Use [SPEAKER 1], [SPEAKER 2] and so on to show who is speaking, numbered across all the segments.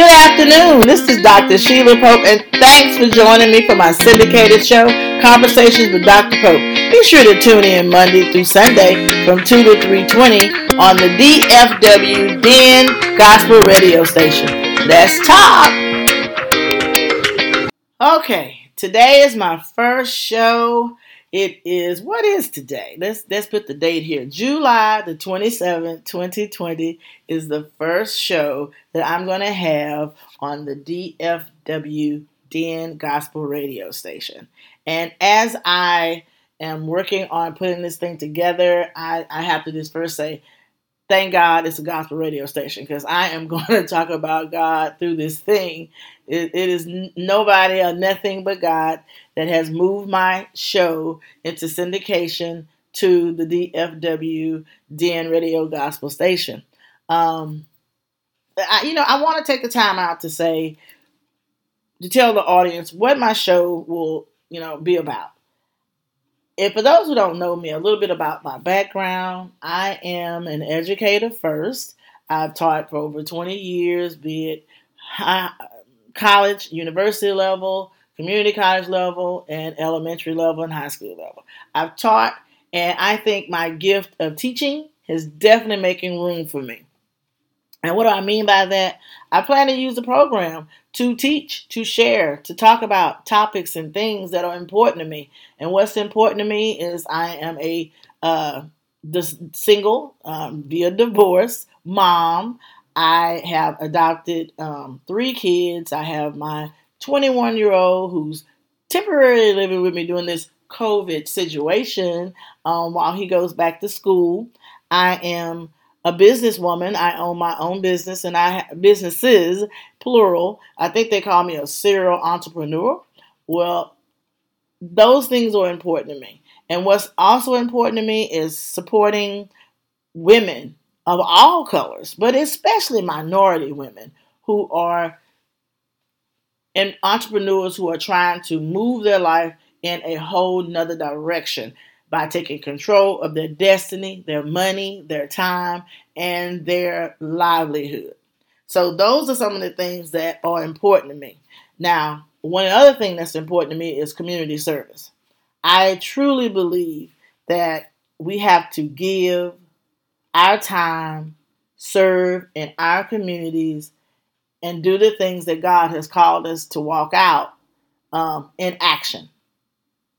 [SPEAKER 1] Good afternoon. This is Dr. Sheila Pope, and thanks for joining me for my syndicated show, Conversations with Dr. Pope. Be sure to tune in Monday through Sunday from 2 to 3.20 on the DFW Den Gospel Radio Station. Let's talk. Okay, today is my first show it is what is today? Let's let's put the date here. July the 27th, 2020 is the first show that I'm going to have on the DFW Den Gospel Radio Station. And as I am working on putting this thing together, I, I have to just first say thank God it's a gospel radio station because I am going to talk about God through this thing. it, it is nobody or nothing but God that has moved my show into syndication to the DFW Den Radio Gospel Station. Um, I, you know, I want to take the time out to say, to tell the audience what my show will, you know, be about. And for those who don't know me, a little bit about my background. I am an educator first. I've taught for over 20 years, be it high, college, university level, community college level, and elementary level and high school level. I've taught, and I think my gift of teaching is definitely making room for me. And what do I mean by that? I plan to use the program to teach, to share, to talk about topics and things that are important to me. And what's important to me is I am a uh, single um, via divorce mom. I have adopted um, three kids. I have my 21 year old who's temporarily living with me during this COVID situation um, while he goes back to school. I am a businesswoman. I own my own business and I have businesses, plural. I think they call me a serial entrepreneur. Well, those things are important to me. And what's also important to me is supporting women of all colors, but especially minority women who are and entrepreneurs who are trying to move their life in a whole nother direction by taking control of their destiny, their money, their time, and their livelihood. So, those are some of the things that are important to me. Now, one other thing that's important to me is community service. I truly believe that we have to give our time, serve in our communities, and do the things that God has called us to walk out um, in action.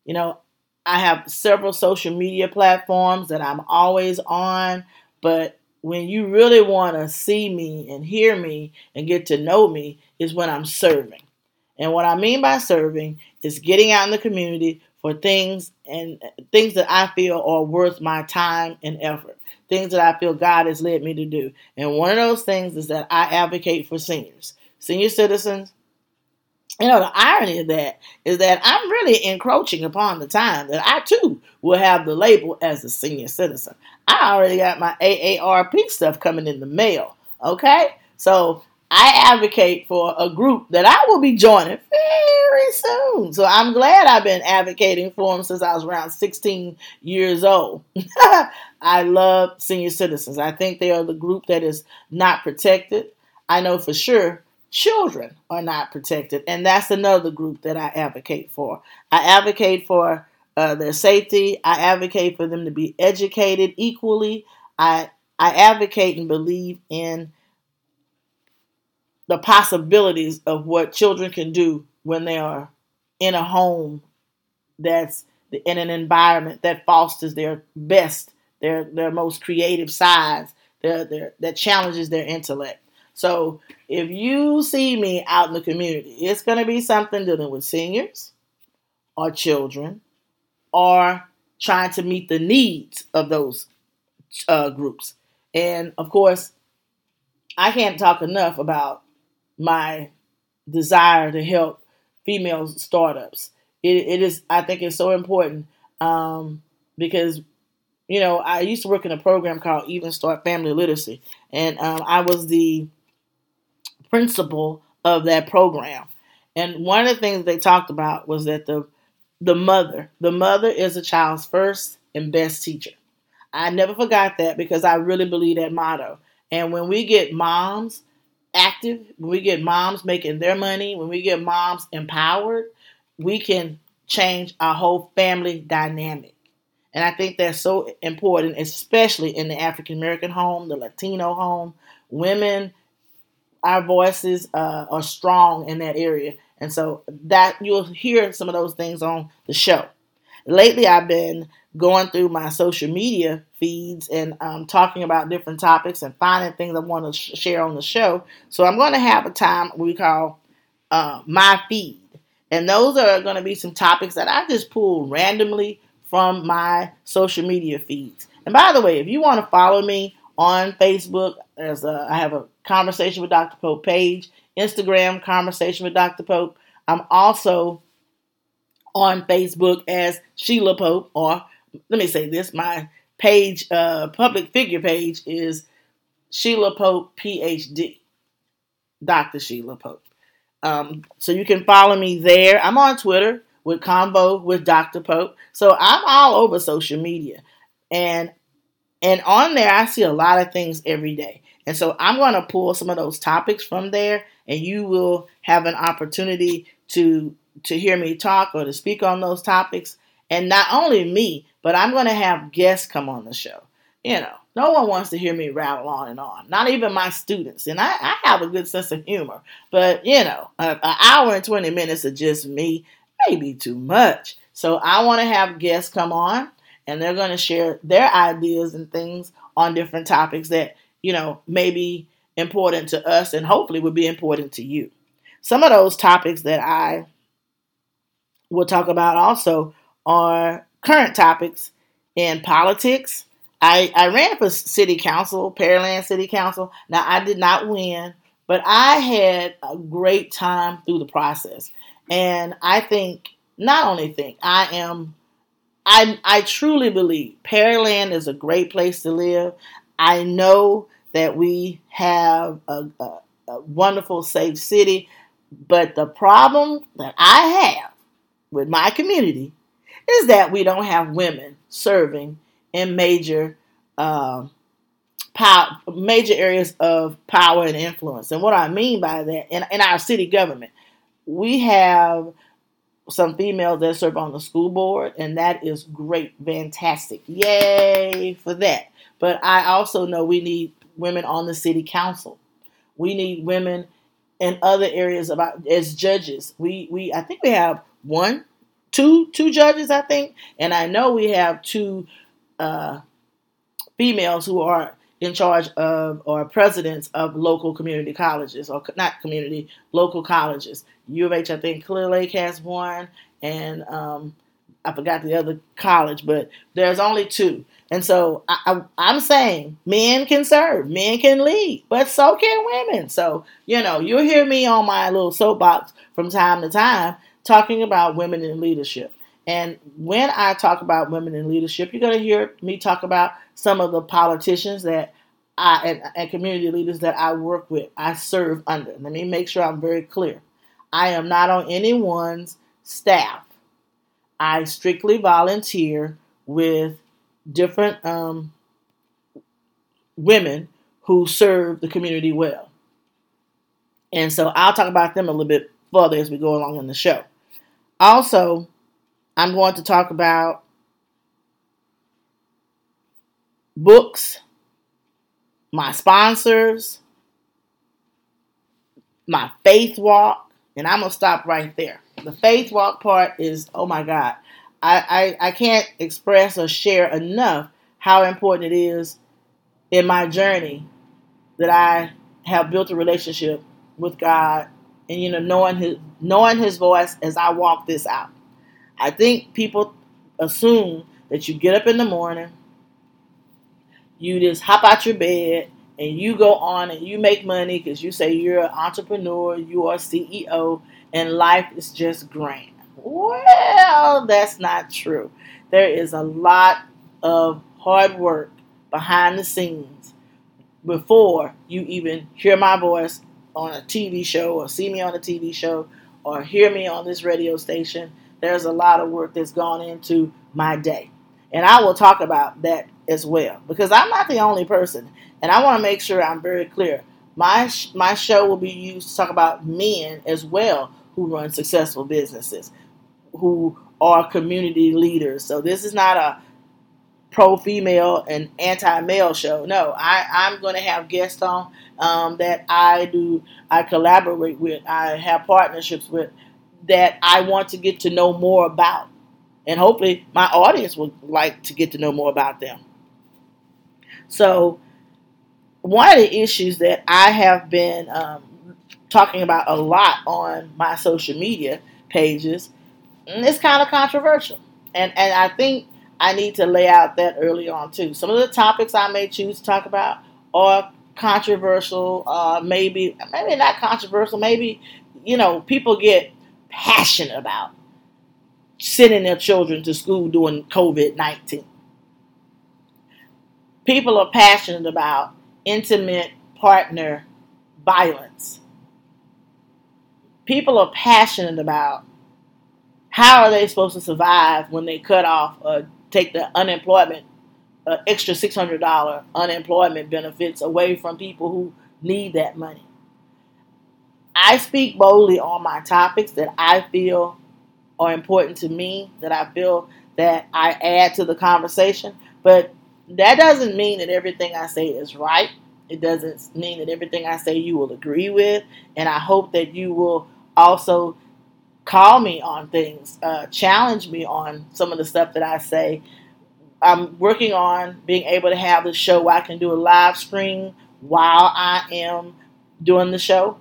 [SPEAKER 1] You know, I have several social media platforms that I'm always on, but when you really want to see me and hear me and get to know me is when I'm serving. And what I mean by serving is getting out in the community for things and things that I feel are worth my time and effort, things that I feel God has led me to do. And one of those things is that I advocate for seniors, senior citizens, you know, the irony of that is that I'm really encroaching upon the time that I too will have the label as a senior citizen. I already got my AARP stuff coming in the mail. Okay? So I advocate for a group that I will be joining very soon. So I'm glad I've been advocating for them since I was around 16 years old. I love senior citizens. I think they are the group that is not protected. I know for sure children are not protected, and that's another group that I advocate for. I advocate for uh, their safety. I advocate for them to be educated equally. I I advocate and believe in the possibilities of what children can do when they are in a home that's in an environment that fosters their best, their their most creative sides, their, their that challenges their intellect. So if you see me out in the community, it's going to be something dealing with seniors or children or trying to meet the needs of those uh, groups. And of course, I can't talk enough about my desire to help female startups. It, it is, I think, it's so important um, because you know I used to work in a program called Even Start Family Literacy, and um, I was the principal of that program. And one of the things they talked about was that the the mother, the mother is a child's first and best teacher. I never forgot that because I really believe that motto. And when we get moms active, when we get moms making their money, when we get moms empowered, we can change our whole family dynamic. And I think that's so important, especially in the African American home, the Latino home. Women, our voices uh, are strong in that area. And so that you'll hear some of those things on the show. Lately, I've been going through my social media feeds and um, talking about different topics and finding things I want to sh- share on the show. So I'm going to have a time we call uh, my feed. And those are going to be some topics that I just pull randomly from my social media feeds. And by the way, if you want to follow me on Facebook, as a, I have a conversation with Dr. Pope page, Instagram conversation with Dr. Pope. I'm also on Facebook as Sheila Pope, or let me say this, my page, uh, public figure page is Sheila Pope PhD, Dr. Sheila Pope. Um, so you can follow me there. I'm on Twitter with Convo with Dr. Pope. So I'm all over social media. And and on there I see a lot of things every day. And so I'm going to pull some of those topics from there and you will have an opportunity to to hear me talk or to speak on those topics. And not only me, but I'm going to have guests come on the show. You know, no one wants to hear me rattle on and on, not even my students. And I, I have a good sense of humor, but you know, an hour and 20 minutes of just me may be too much. So I want to have guests come on and they're going to share their ideas and things on different topics that, you know, may be important to us and hopefully would be important to you. Some of those topics that I will talk about also are current topics in politics. I, I ran for city council, Pearland City Council. Now, I did not win, but I had a great time through the process. And I think, not only think, I am, I, I truly believe Pearland is a great place to live. I know that we have a, a, a wonderful, safe city, but the problem that I have with my community is that we don't have women serving in major uh, power, major areas of power and influence. And what I mean by that, in, in our city government, we have some females that serve on the school board, and that is great, fantastic. Yay for that. But I also know we need women on the city council. We need women in other areas about as judges. We we I think we have one two two judges, I think, and I know we have two uh, females who are in charge of or presidents of local community colleges or not community local colleges. U of H, I think Clear Lake has one, and um, I forgot the other college, but there's only two. And so I, am saying men can serve, men can lead, but so can women. So, you know, you'll hear me on my little soapbox from time to time talking about women in leadership. And when I talk about women in leadership, you're going to hear me talk about some of the politicians that I and, and, community leaders that I work with, I serve under. Let me make sure I'm very clear. I am not on anyone's staff. I strictly volunteer with different um, women who serve the community well. And so I'll talk about them a little bit further as we go along in the show. Also, I'm going to talk about books, my sponsors, my faith walk, and I'm going to stop right there. The faith walk part is, oh my God, I, I, I can't express or share enough how important it is in my journey that I have built a relationship with God and you know knowing his knowing his voice as I walk this out. I think people assume that you get up in the morning, you just hop out your bed and you go on and you make money because you say you're an entrepreneur, you are CEO, and life is just grand. Well, that's not true. There is a lot of hard work behind the scenes before you even hear my voice on a TV show or see me on a TV show or hear me on this radio station. There's a lot of work that's gone into my day. And I will talk about that as well because I'm not the only person. And I want to make sure I'm very clear. my my show will be used to talk about men as well who run successful businesses, who are community leaders. So this is not a pro female and anti male show. No, I, I'm going to have guests on um, that I do, I collaborate with, I have partnerships with that I want to get to know more about. And hopefully my audience would like to get to know more about them. So, one of the issues that I have been um, talking about a lot on my social media pages, it's kind of controversial. And, and I think I need to lay out that early on too. Some of the topics I may choose to talk about are controversial, uh, maybe maybe not controversial, maybe you know people get passionate about sending their children to school during COVID nineteen. People are passionate about intimate partner violence. People are passionate about how are they supposed to survive when they cut off a take the unemployment, uh, extra $600 unemployment benefits away from people who need that money. I speak boldly on my topics that I feel are important to me, that I feel that I add to the conversation, but that doesn't mean that everything I say is right. It doesn't mean that everything I say you will agree with, and I hope that you will also call me on things, uh, challenge me on some of the stuff that I say. I'm working on being able to have the show where I can do a live stream while I am doing the show.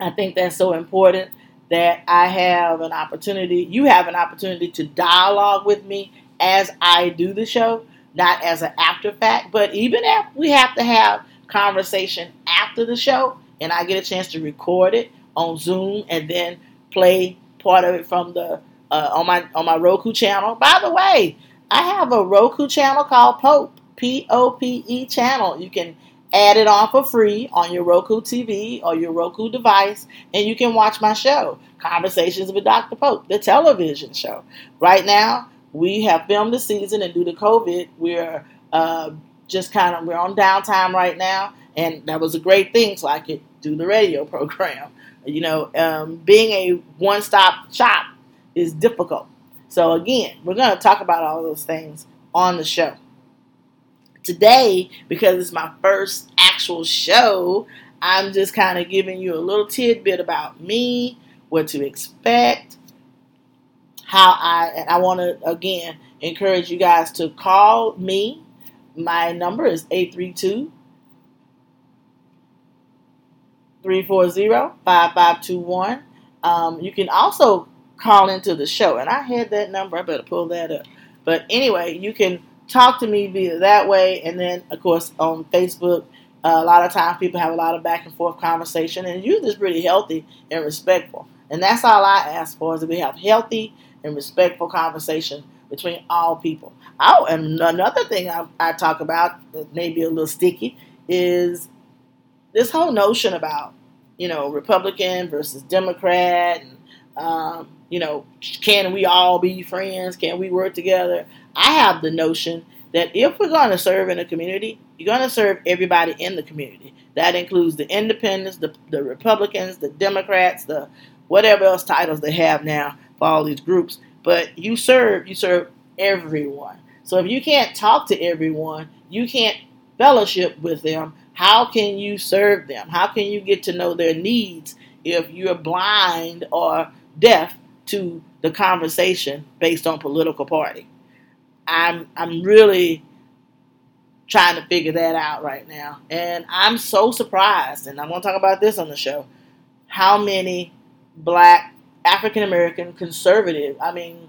[SPEAKER 1] I think that's so important that I have an opportunity, you have an opportunity to dialogue with me as I do the show, not as an after fact, but even if we have to have conversation after the show and I get a chance to record it on Zoom and then play part of it from the uh, on my on my Roku channel. By the way, I have a Roku channel called Pope P O P E channel. You can add it on for free on your Roku TV or your Roku device, and you can watch my show, Conversations with Dr. Pope, the television show. Right now, we have filmed the season, and due to COVID, we're uh, just kind of we're on downtime right now, and that was a great thing, so I could do the radio program. You know, um, being a one stop shop is difficult. So, again, we're going to talk about all those things on the show. Today, because it's my first actual show, I'm just kind of giving you a little tidbit about me, what to expect, how I, and I want to again encourage you guys to call me. My number is 832 340-5521. Um, you can also call into the show. And I had that number. I better pull that up. But anyway, you can talk to me via that way. And then, of course, on Facebook, uh, a lot of times people have a lot of back and forth conversation. And usually it's pretty healthy and respectful. And that's all I ask for is that we have healthy and respectful conversation between all people. Oh, and another thing I, I talk about that may be a little sticky is this whole notion about you know Republican versus Democrat, and um, you know, can we all be friends? Can we work together? I have the notion that if we're going to serve in a community, you're going to serve everybody in the community. That includes the independents, the, the Republicans, the Democrats, the whatever else titles they have now for all these groups. But you serve, you serve everyone. So if you can't talk to everyone, you can't fellowship with them, how can you serve them? How can you get to know their needs if you're blind or deaf to the conversation based on political party? I'm I'm really trying to figure that out right now. And I'm so surprised, and I'm going to talk about this on the show, how many black African American conservative, I mean,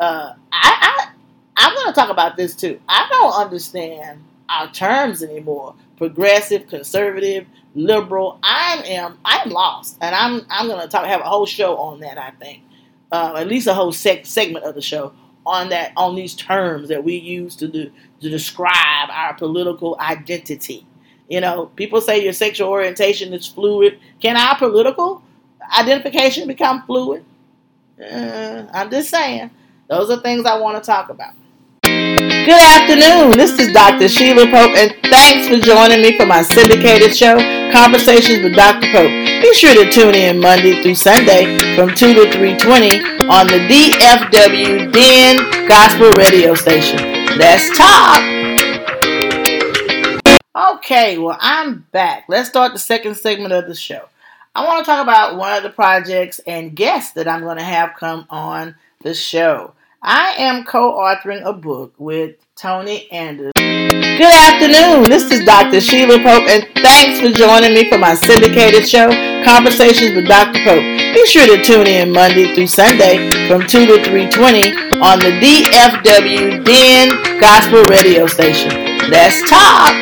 [SPEAKER 1] uh, I, I, I'm going to talk about this too. I don't understand our terms anymore progressive, conservative, liberal. I am I'm lost, and I'm I'm going to talk have a whole show on that. I think uh, at least a whole sec- segment of the show on that on these terms that we use to do, to describe our political identity. You know, people say your sexual orientation is fluid. Can our political identification become fluid? Uh, I'm just saying. Those are things I want to talk about. Good afternoon. This is Dr. Sheila Pope, and thanks for joining me for my syndicated show, Conversations with Dr. Pope. Be sure to tune in Monday through Sunday from 2 to 3.20 on the DFW Den Gospel Radio Station. Let's talk. Okay, well, I'm back. Let's start the second segment of the show. I want to talk about one of the projects and guests that I'm going to have come on the show. I am co authoring a book with Tony Anders. Good afternoon. This is Dr. Sheila Pope, and thanks for joining me for my syndicated show, Conversations with Dr. Pope. Be sure to tune in Monday through Sunday from 2 to 3.20 on the DFW Den Gospel Radio Station. Let's talk.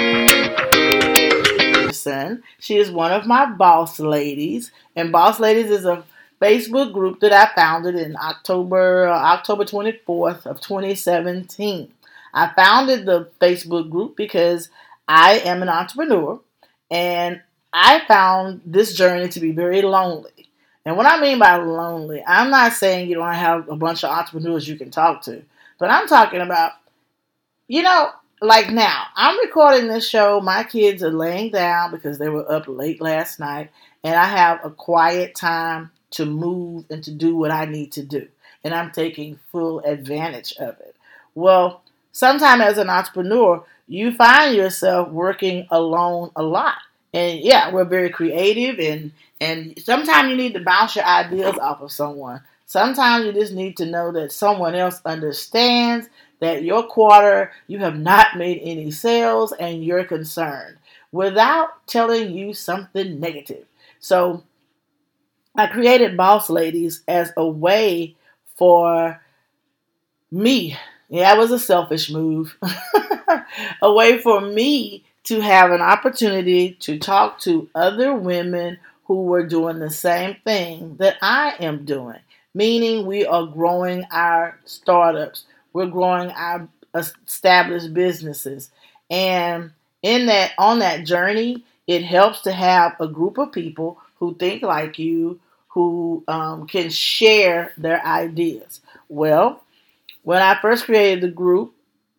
[SPEAKER 1] She is one of my boss ladies, and Boss Ladies is a Facebook group that I founded in October uh, October 24th of 2017. I founded the Facebook group because I am an entrepreneur and I found this journey to be very lonely. And what I mean by lonely, I'm not saying you don't have a bunch of entrepreneurs you can talk to, but I'm talking about, you know, like now, I'm recording this show. My kids are laying down because they were up late last night, and I have a quiet time to move and to do what I need to do. And I'm taking full advantage of it. Well, sometimes as an entrepreneur, you find yourself working alone a lot. And yeah, we're very creative and and sometimes you need to bounce your ideas off of someone. Sometimes you just need to know that someone else understands that your quarter you have not made any sales and you're concerned without telling you something negative. So I created Boss Ladies as a way for me. Yeah, it was a selfish move. a way for me to have an opportunity to talk to other women who were doing the same thing that I am doing. Meaning, we are growing our startups, we're growing our established businesses. And in that, on that journey, it helps to have a group of people who think like you, who um, can share their ideas. Well, when I first created the group,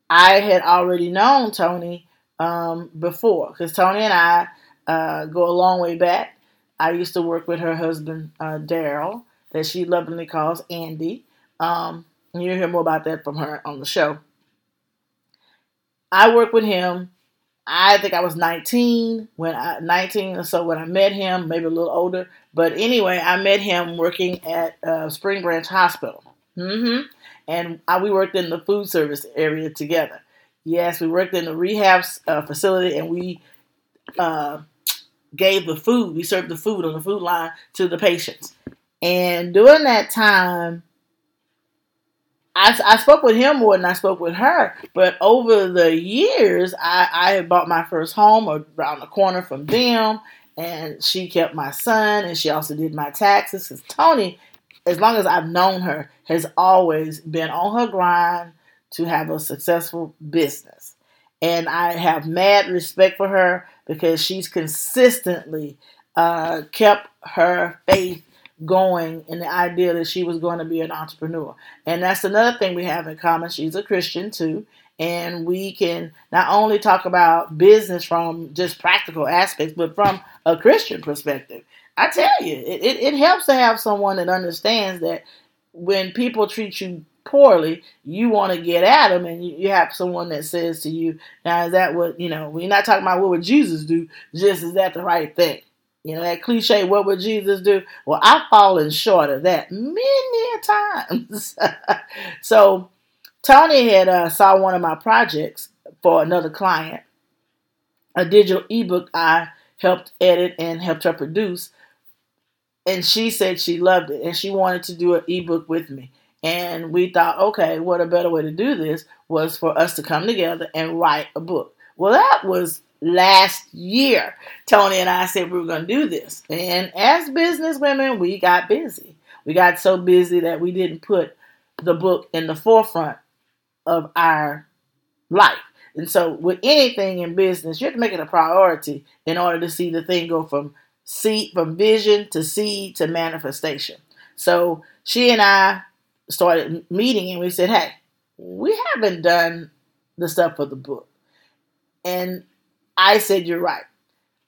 [SPEAKER 1] I had already known Tony um, before because Tony and I uh, go a long way back. I used to work with her husband, uh, Daryl, that she lovingly calls Andy. Um, you'll hear more about that from her on the show. I work with him I think I was 19 when I 19 or so when I met him, maybe a little older. But anyway, I met him working at uh, Spring Branch Hospital. Mm-hmm. And I, we worked in the food service area together. Yes, we worked in the rehab uh, facility, and we uh, gave the food. We served the food on the food line to the patients. And during that time, I, I spoke with him more than I spoke with her. But over the years, I, I had bought my first home around the corner from them, and she kept my son, and she also did my taxes. Because Tony, as long as I've known her, has always been on her grind to have a successful business. And I have mad respect for her because she's consistently uh, kept her faith going in the idea that she was going to be an entrepreneur. And that's another thing we have in common. She's a Christian too. And we can not only talk about business from just practical aspects, but from a Christian perspective. I tell you, it, it, it helps to have someone that understands that when people treat you poorly, you want to get at them, and you, have someone that says to you, "Now, is that what you know?" We're not talking about what would Jesus do. Just is that the right thing? You know, that cliche, what would Jesus do? Well, I've fallen short of that many times. so, Tony had uh, saw one of my projects for another client, a digital ebook I helped edit and helped her produce. And she said she loved it and she wanted to do an ebook with me. And we thought, okay, what a better way to do this was for us to come together and write a book. Well, that was last year. Tony and I said we were going to do this. And as business women, we got busy. We got so busy that we didn't put the book in the forefront of our life. And so, with anything in business, you have to make it a priority in order to see the thing go from seed, from vision to seed to manifestation. So, she and I started meeting and we said, Hey, we haven't done the stuff for the book. And I said, You're right.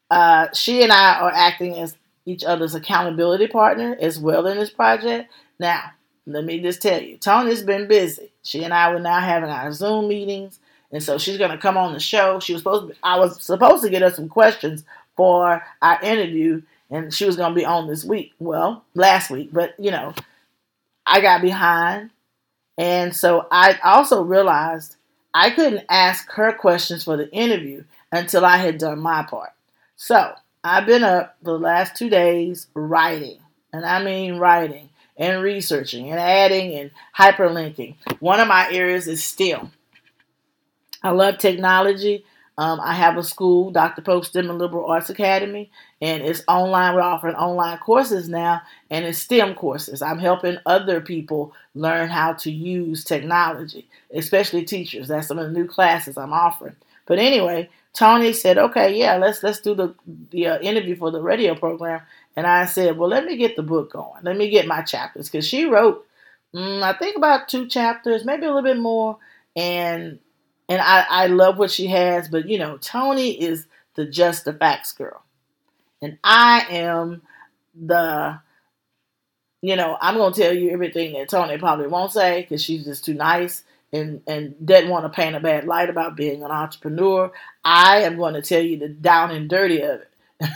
[SPEAKER 1] Uh, she and I are acting as each other's accountability partner as well in this project. Now, let me just tell you, Tony's been busy. She and I were now having our Zoom meetings, and so she's going to come on the show. She was supposed to, I was supposed to get her some questions for our interview, and she was going to be on this week. Well, last week, but you know, I got behind, and so I also realized I couldn't ask her questions for the interview until I had done my part. So I've been up the last two days writing, and I mean writing and researching and adding and hyperlinking. One of my areas is STEM. I love technology. Um, I have a school, Dr. Pope STEM and Liberal Arts Academy, and it's online. We're offering online courses now, and it's STEM courses. I'm helping other people learn how to use technology, especially teachers. That's some of the new classes I'm offering. But anyway, Tony said, "Okay, yeah, let's let's do the the uh, interview for the radio program." And I said, "Well, let me get the book going. Let me get my chapters because she wrote, mm, I think about two chapters, maybe a little bit more, and and I, I love what she has, but you know, Tony is the just the facts girl. And I am the you know, I'm gonna tell you everything that Tony probably won't say because she's just too nice and and doesn't want to paint a bad light about being an entrepreneur. I am going to tell you the down and dirty of it.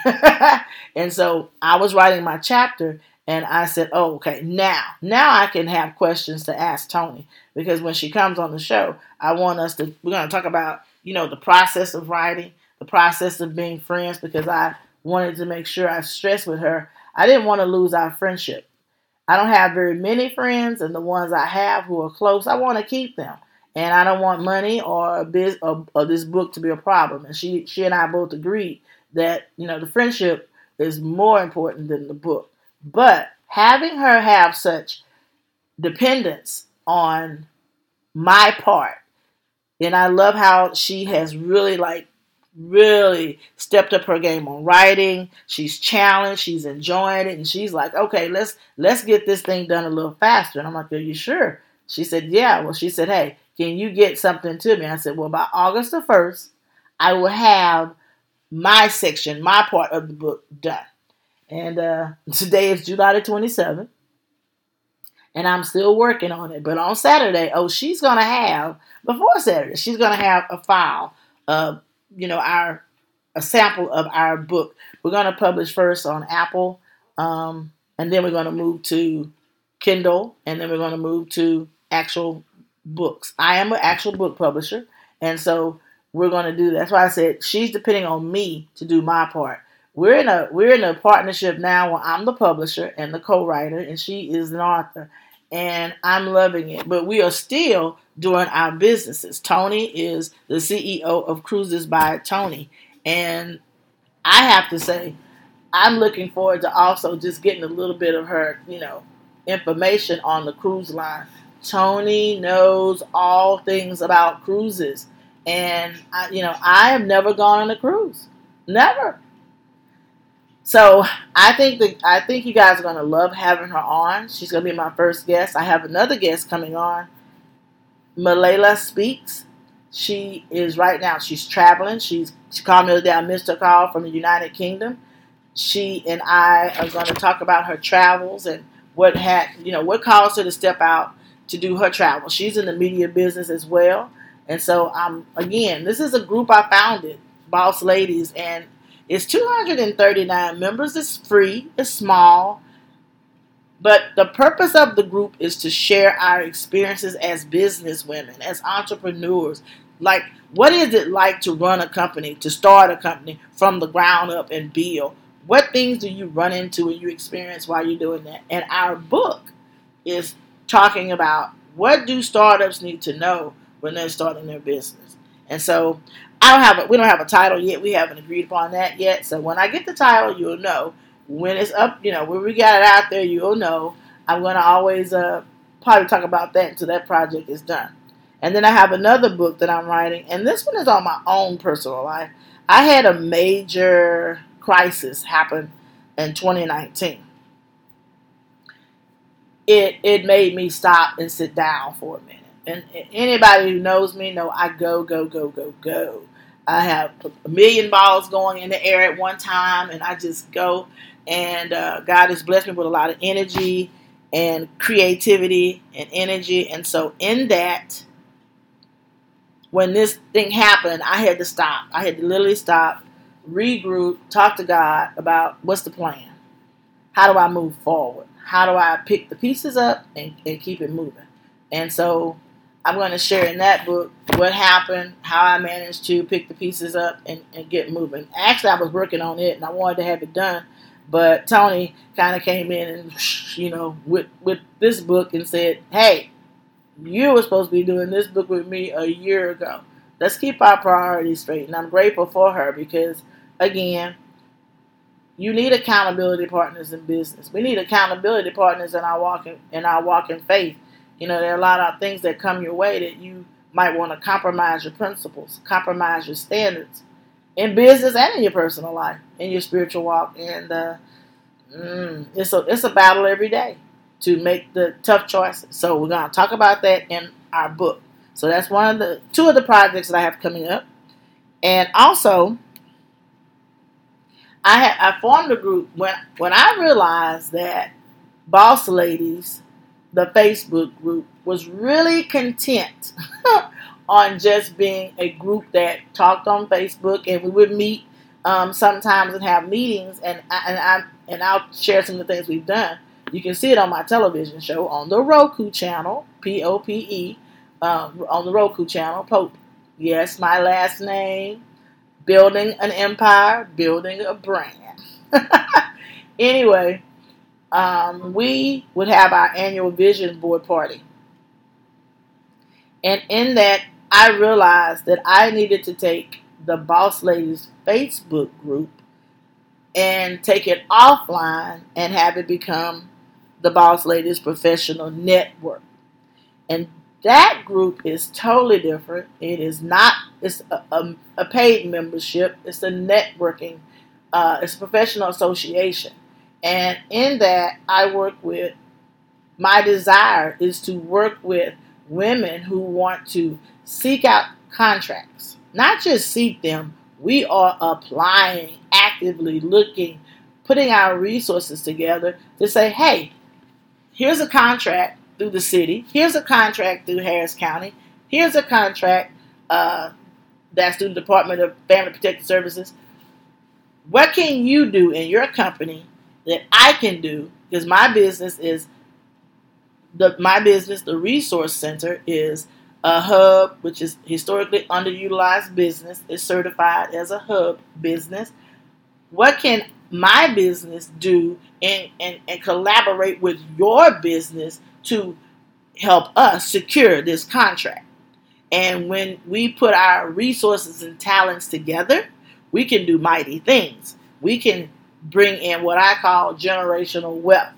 [SPEAKER 1] and so I was writing my chapter and I said, "Oh, okay. Now, now I can have questions to ask Tony because when she comes on the show, I want us to. We're going to talk about, you know, the process of writing, the process of being friends, because I wanted to make sure I stressed with her. I didn't want to lose our friendship. I don't have very many friends, and the ones I have who are close, I want to keep them. And I don't want money or a biz or, or this book to be a problem. And she, she and I both agreed that you know the friendship is more important than the book. But having her have such dependence on my part, and I love how she has really like really stepped up her game on writing. She's challenged, she's enjoying it, and she's like, okay, let's let's get this thing done a little faster. And I'm like, are you sure? She said, yeah. Well, she said, hey, can you get something to me? I said, well, by August the first, I will have my section, my part of the book done. And uh, today is July the 27th. And I'm still working on it. But on Saturday, oh, she's going to have, before Saturday, she's going to have a file of, you know, our, a sample of our book. We're going to publish first on Apple. Um, and then we're going to move to Kindle. And then we're going to move to actual books. I am an actual book publisher. And so we're going to do that. That's why I said she's depending on me to do my part we're in a we're in a partnership now where I'm the publisher and the co-writer and she is an author and I'm loving it. But we are still doing our businesses. Tony is the CEO of Cruises by Tony and I have to say I'm looking forward to also just getting a little bit of her, you know, information on the cruise line. Tony knows all things about cruises and I, you know, I have never gone on a cruise. Never. So I think that I think you guys are gonna love having her on. She's gonna be my first guest. I have another guest coming on. Malayla speaks. She is right now. She's traveling. She's she called me the day I missed her call from the United Kingdom. She and I are going to talk about her travels and what had you know what caused her to step out to do her travel. She's in the media business as well, and so I'm again. This is a group I founded, Boss Ladies, and it's 239 members. It's free. It's small. But the purpose of the group is to share our experiences as business women, as entrepreneurs. Like, what is it like to run a company, to start a company from the ground up and build? What things do you run into and you experience while you're doing that? And our book is talking about what do startups need to know when they're starting their business. And so I don't have a, we don't have a title yet. We haven't agreed upon that yet. So when I get the title, you'll know. When it's up, you know, when we got it out there, you'll know. I'm going to always uh, probably talk about that until that project is done. And then I have another book that I'm writing, and this one is on my own personal life. I had a major crisis happen in 2019. It it made me stop and sit down for a minute. and anybody who knows me know I go, go, go, go, go. I have a million balls going in the air at one time, and I just go. And uh, God has blessed me with a lot of energy and creativity and energy. And so, in that, when this thing happened, I had to stop. I had to literally stop, regroup, talk to God about what's the plan? How do I move forward? How do I pick the pieces up and, and keep it moving? And so I'm going to share in that book what happened, how I managed to pick the pieces up and, and get moving. Actually, I was working on it and I wanted to have it done, but Tony kind of came in and, you know, with, with this book and said, hey, you were supposed to be doing this book with me a year ago. Let's keep our priorities straight. And I'm grateful for her because, again, you need accountability partners in business. We need accountability partners in our walk in, our walk in faith. You know, there are a lot of things that come your way that you might want to compromise your principles, compromise your standards in business and in your personal life, in your spiritual walk. And uh, mm, it's a it's a battle every day to make the tough choices. So we're gonna talk about that in our book. So that's one of the two of the projects that I have coming up, and also I had I formed a group when when I realized that Boss Ladies, the Facebook group, was really content on just being a group that talked on Facebook, and we would meet um, sometimes and have meetings, and I, and I and I'll share some of the things we've done. You can see it on my television show on the Roku channel, P O P E, um, on the Roku channel, Pope. Yes, my last name, building an empire, building a brand. anyway, um, we would have our annual vision board party. And in that, I realized that I needed to take the Boss Ladies Facebook group and take it offline and have it become the Boss Ladies Professional Network. And that group is totally different. It is not, it's a, a, a paid membership, it's a networking, uh, it's a professional association. And in that, I work with, my desire is to work with women who want to seek out contracts, not just seek them, we are applying, actively looking, putting our resources together to say, hey, here's a contract through the city. Here's a contract through Harris County. Here's a contract uh, that's through the Department of Family Protective Services. What can you do in your company that I can do? Because my business is the my business, the resource center, is a hub, which is historically underutilized business, is certified as a hub business. What can my business do and, and, and collaborate with your business to help us secure this contract. And when we put our resources and talents together, we can do mighty things. We can bring in what I call generational wealth.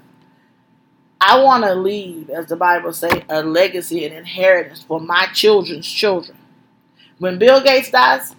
[SPEAKER 1] I want to leave, as the Bible says, a legacy and inheritance for my children's children. When Bill Gates dies,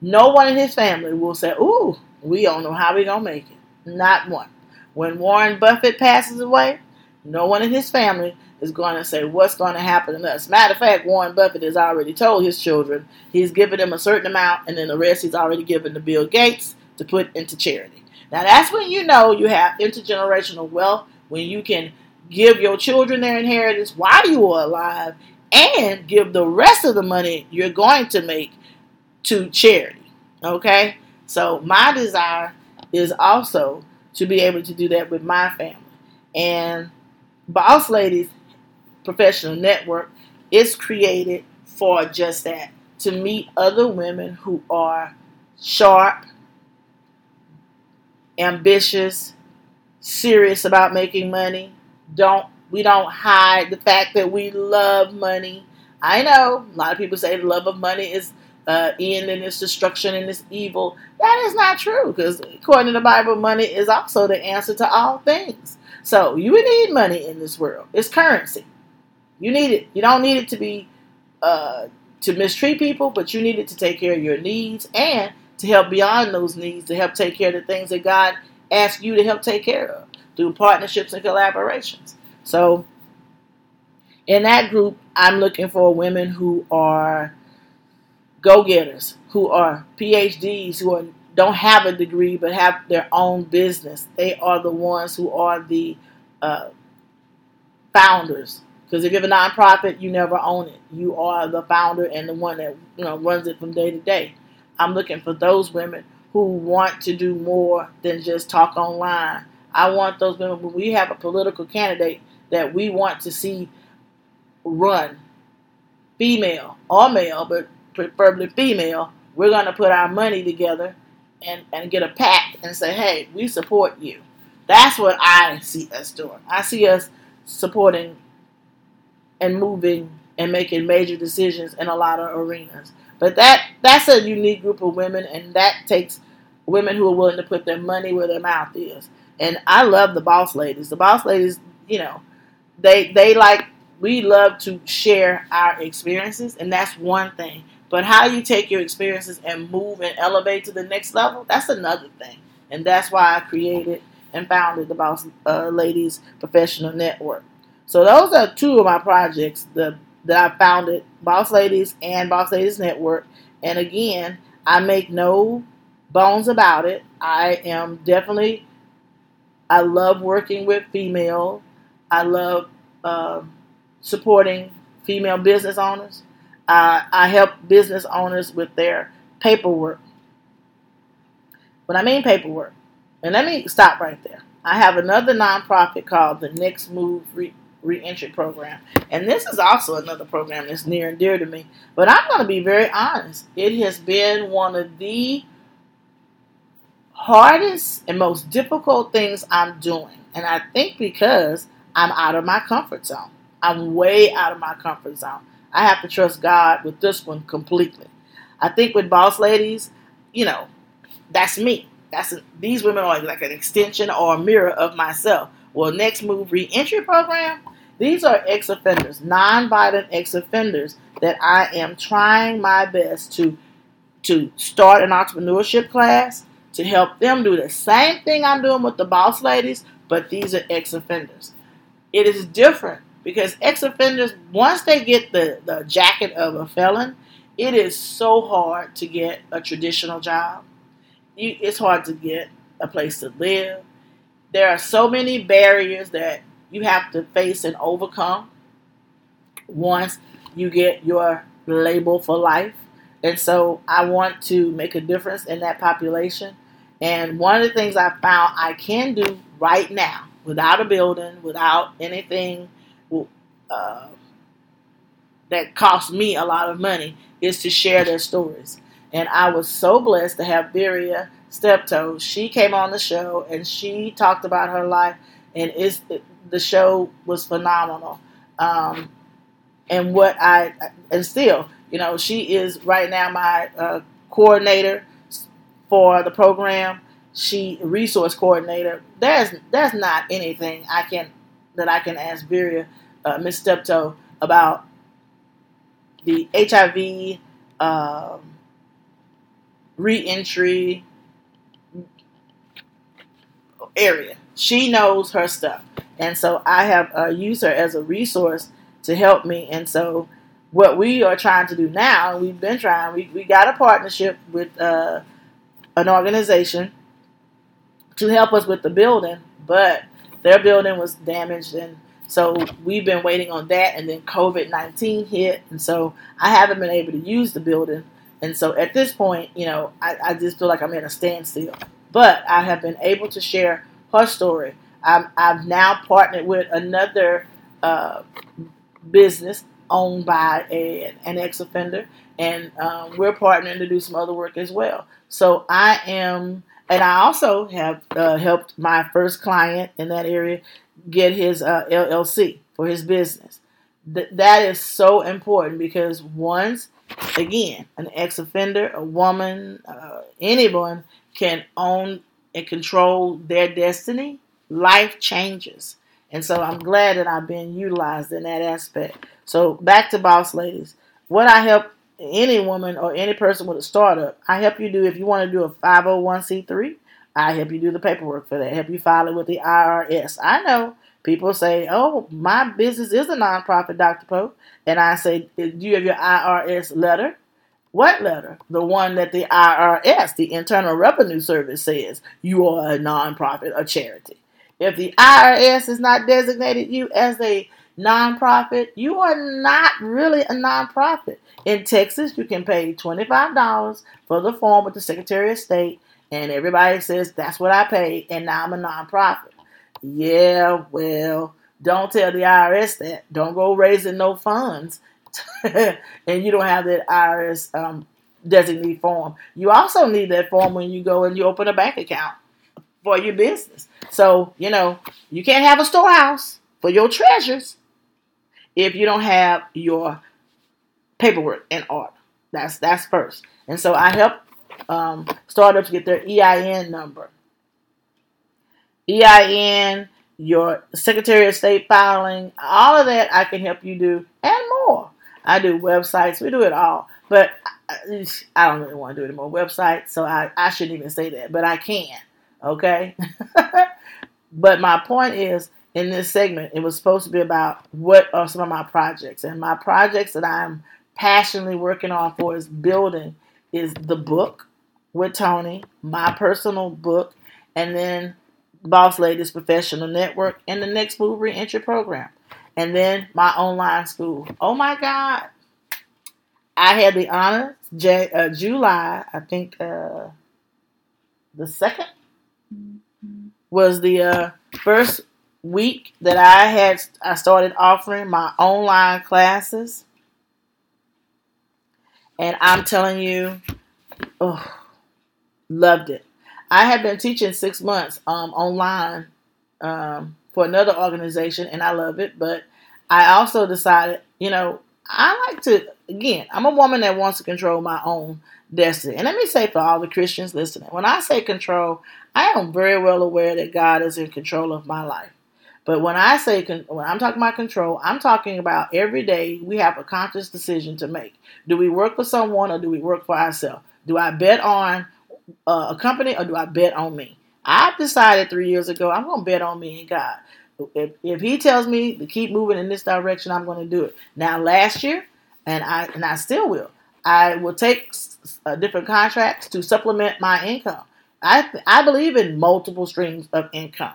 [SPEAKER 1] no one in his family will say, Ooh, we don't know how we're going to make it. Not one. When Warren Buffett passes away, no one in his family is going to say what's going to happen to us. Matter of fact, Warren Buffett has already told his children he's given them a certain amount, and then the rest he's already given to Bill Gates to put into charity. Now that's when you know you have intergenerational wealth when you can give your children their inheritance while you are alive and give the rest of the money you're going to make to charity. Okay? So my desire is also to be able to do that with my family. And Boss Ladies Professional Network is created for just that to meet other women who are sharp, ambitious, serious about making money. Don't we don't hide the fact that we love money. I know a lot of people say the love of money is uh, end in its destruction and its evil. That is not true because according to the Bible, money is also the answer to all things. So you need money in this world. It's currency. You need it. You don't need it to be uh, to mistreat people, but you need it to take care of your needs and to help beyond those needs, to help take care of the things that God asks you to help take care of through partnerships and collaborations. So In that group, I'm looking for women who are go-getters, who are PhDs, who are, don't have a degree but have their own business. They are the ones who are the uh, founders. Because if you have a nonprofit, you never own it. You are the founder and the one that you know runs it from day to day. I'm looking for those women who want to do more than just talk online. I want those women when we have a political candidate that we want to see run, female or male, but preferably female, we're going to put our money together and, and get a pact and say, hey, we support you. That's what I see us doing. I see us supporting and moving and making major decisions in a lot of arenas. But that that's a unique group of women, and that takes women who are willing to put their money where their mouth is. And I love the boss ladies. The boss ladies, you know, they they like we love to share our experiences, and that's one thing. But how you take your experiences and move and elevate to the next level, that's another thing. And that's why I created and founded the Boss uh, Ladies Professional Network. So those are two of my projects the, that I founded, Boss Ladies and Boss Ladies Network. And again, I make no bones about it. I am definitely, I love working with female. I love uh, supporting female business owners. Uh, I help business owners with their paperwork. When I mean paperwork, and let me stop right there. I have another nonprofit called the Next Move Re- Reentry Program, and this is also another program that's near and dear to me. But I'm going to be very honest. It has been one of the hardest and most difficult things I'm doing, and I think because I'm out of my comfort zone. I'm way out of my comfort zone. I have to trust God with this one completely. I think with boss ladies, you know, that's me. That's a, these women are like an extension or a mirror of myself. Well, next move reentry program. These are ex offenders, non-violent ex offenders that I am trying my best to to start an entrepreneurship class to help them do the same thing I'm doing with the boss ladies, but these are ex offenders. It is different because ex offenders, once they get the, the jacket of a felon, it is so hard to get a traditional job. You, it's hard to get a place to live. There are so many barriers that you have to face and overcome once you get your label for life. And so I want to make a difference in that population. And one of the things I found I can do right now without a building, without anything uh, that costs me a lot of money is to share their stories. And I was so blessed to have Viria Steptoe. She came on the show and she talked about her life, and it's, the show was phenomenal. Um, and what I and still, you know, she is right now my uh, coordinator for the program. She resource coordinator. There's there's not anything I can that I can ask Viria uh, Miss Steptoe about the HIV um, reentry area. She knows her stuff, and so I have uh, used her as a resource to help me. And so, what we are trying to do now, we've been trying. We we got a partnership with uh, an organization to help us with the building, but their building was damaged and so we've been waiting on that, and then COVID 19 hit, and so I haven't been able to use the building. And so at this point, you know, I, I just feel like I'm in a standstill. But I have been able to share her story. i have now partnered with another uh, business owned by a, an ex offender, and um, we're partnering to do some other work as well. So I am, and I also have uh, helped my first client in that area get his uh, LLC for his business. Th- that is so important because once, again, an ex offender, a woman, uh, anyone can own and control their destiny, life changes. And so I'm glad that I've been utilized in that aspect. So back to boss ladies. What I help any woman or any person with a startup, I help you do if you want to do a 501c3 I help you do the paperwork for that. Help you file it with the IRS. I know People say, "Oh, my business is a nonprofit, Dr. Pope," and I say, "Do you have your IRS letter?" What letter? The one that the IRS, the Internal Revenue Service, says you are a nonprofit, a charity. If the IRS is not designated you as a nonprofit, you are not really a nonprofit. In Texas, you can pay $25 for the form with the Secretary of State, and everybody says that's what I pay, and now I'm a nonprofit. Yeah, well, don't tell the IRS that. Don't go raising no funds, and you don't have that IRS um, designee form. You also need that form when you go and you open a bank account for your business. So, you know, you can't have a storehouse for your treasures if you don't have your paperwork in order. That's that's first. And so I help um, startups get their EIN number. EIN, your Secretary of State filing, all of that I can help you do and more. I do websites, we do it all. But I, I don't really want to do any more websites, so I, I shouldn't even say that, but I can. Okay? but my point is in this segment, it was supposed to be about what are some of my projects. And my projects that I'm passionately working on for is building is the book with Tony, my personal book, and then Boss Ladies Professional Network, and the Next Move Reentry Program. And then my online school. Oh my God. I had the honor, J, uh, July, I think uh, the second was the uh, first week that I had I started offering my online classes. And I'm telling you, oh, loved it. I had been teaching six months um, online um, for another organization, and I love it. But I also decided, you know, I like to, again, I'm a woman that wants to control my own destiny. And let me say for all the Christians listening, when I say control, I am very well aware that God is in control of my life. But when I say when I'm talking about control, I'm talking about every day we have a conscious decision to make. Do we work for someone or do we work for ourselves? Do I bet on uh, a company or do I bet on me? I've decided three years ago I'm going to bet on me and God. If, if He tells me to keep moving in this direction, I'm going to do it. Now, last year, and I and I still will. I will take uh, different contracts to supplement my income. I I believe in multiple streams of income.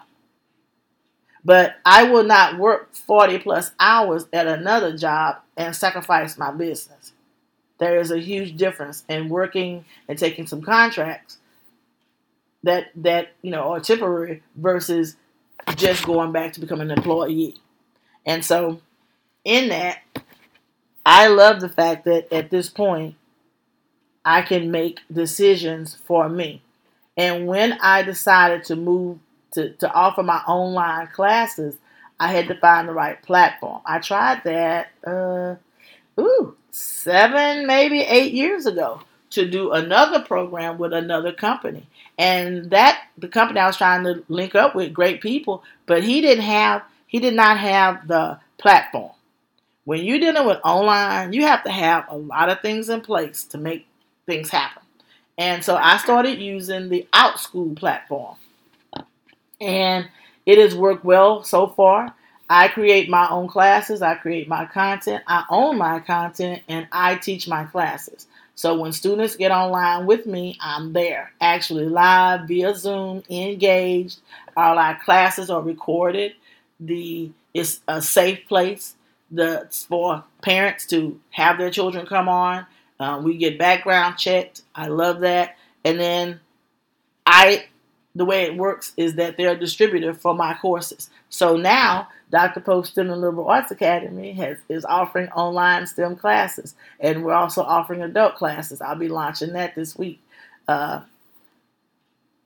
[SPEAKER 1] But I will not work 40 plus hours at another job and sacrifice my business. There is a huge difference in working and taking some contracts that that you know are temporary versus just going back to becoming an employee. And so in that I love the fact that at this point I can make decisions for me. And when I decided to move to, to offer my online classes, I had to find the right platform. I tried that, uh, ooh, seven, maybe eight years ago to do another program with another company. And that, the company I was trying to link up with, great people, but he didn't have, he did not have the platform. When you're dealing with online, you have to have a lot of things in place to make things happen. And so I started using the OutSchool platform and it has worked well so far. I create my own classes, I create my content, I own my content, and I teach my classes. So when students get online with me, I'm there, actually live via Zoom, engaged. All our classes are recorded. The it's a safe place the, for parents to have their children come on. Uh, we get background checked. I love that. And then I the way it works is that they're a distributor for my courses. So now, Dr. Pope STEM and Liberal Arts Academy has, is offering online STEM classes, and we're also offering adult classes. I'll be launching that this week. Uh,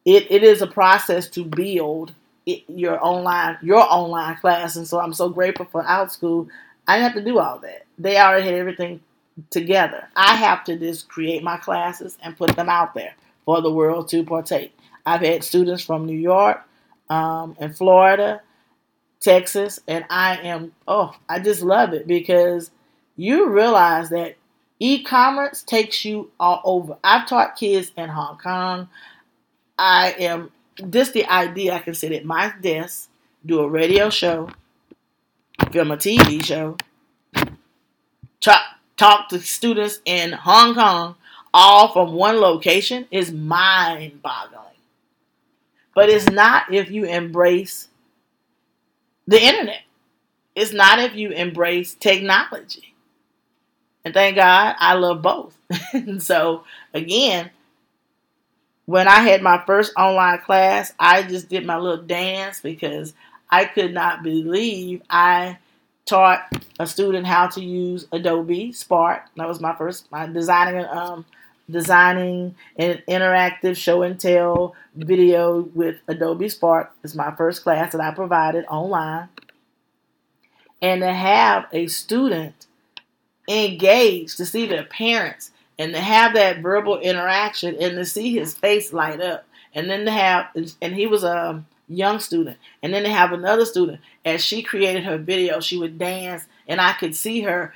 [SPEAKER 1] it, it is a process to build it, your online your online class, and so I'm so grateful for OutSchool. I didn't have to do all that; they already had everything together. I have to just create my classes and put them out there for the world to partake. I've had students from New York um, and Florida, Texas, and I am, oh, I just love it because you realize that e commerce takes you all over. I've taught kids in Hong Kong. I am, just the idea I can sit at my desk do a radio show, film a TV show, talk, talk to students in Hong Kong, all from one location is mind boggling. But it's not if you embrace the internet. It's not if you embrace technology. And thank God I love both. so, again, when I had my first online class, I just did my little dance because I could not believe I taught a student how to use Adobe Spark. That was my first my designing um, designing an interactive show and tell video with Adobe Spark is my first class that I provided online. And to have a student engaged, to see their parents and to have that verbal interaction and to see his face light up and then to have and he was a young student and then to have another student as she created her video she would dance and i could see her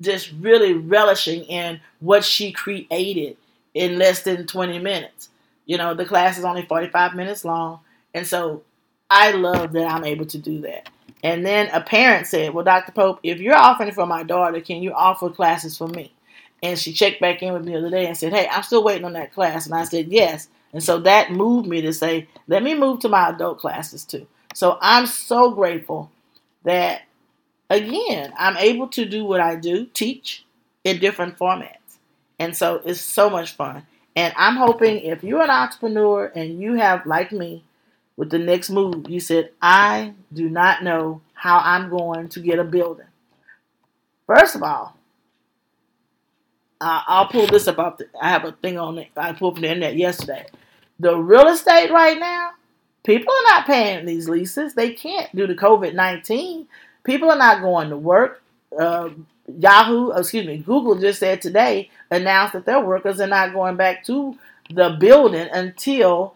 [SPEAKER 1] just really relishing in what she created in less than 20 minutes you know the class is only 45 minutes long and so i love that i'm able to do that and then a parent said well dr pope if you're offering for my daughter can you offer classes for me and she checked back in with me the other day and said, Hey, I'm still waiting on that class. And I said, Yes. And so that moved me to say, Let me move to my adult classes too. So I'm so grateful that, again, I'm able to do what I do, teach in different formats. And so it's so much fun. And I'm hoping if you're an entrepreneur and you have, like me, with the next move, you said, I do not know how I'm going to get a building. First of all, uh, I'll pull this up. Off the, I have a thing on it. I pulled from the internet yesterday. The real estate right now, people are not paying these leases. They can't due to COVID nineteen. People are not going to work. Uh, Yahoo, excuse me, Google just said today announced that their workers are not going back to the building until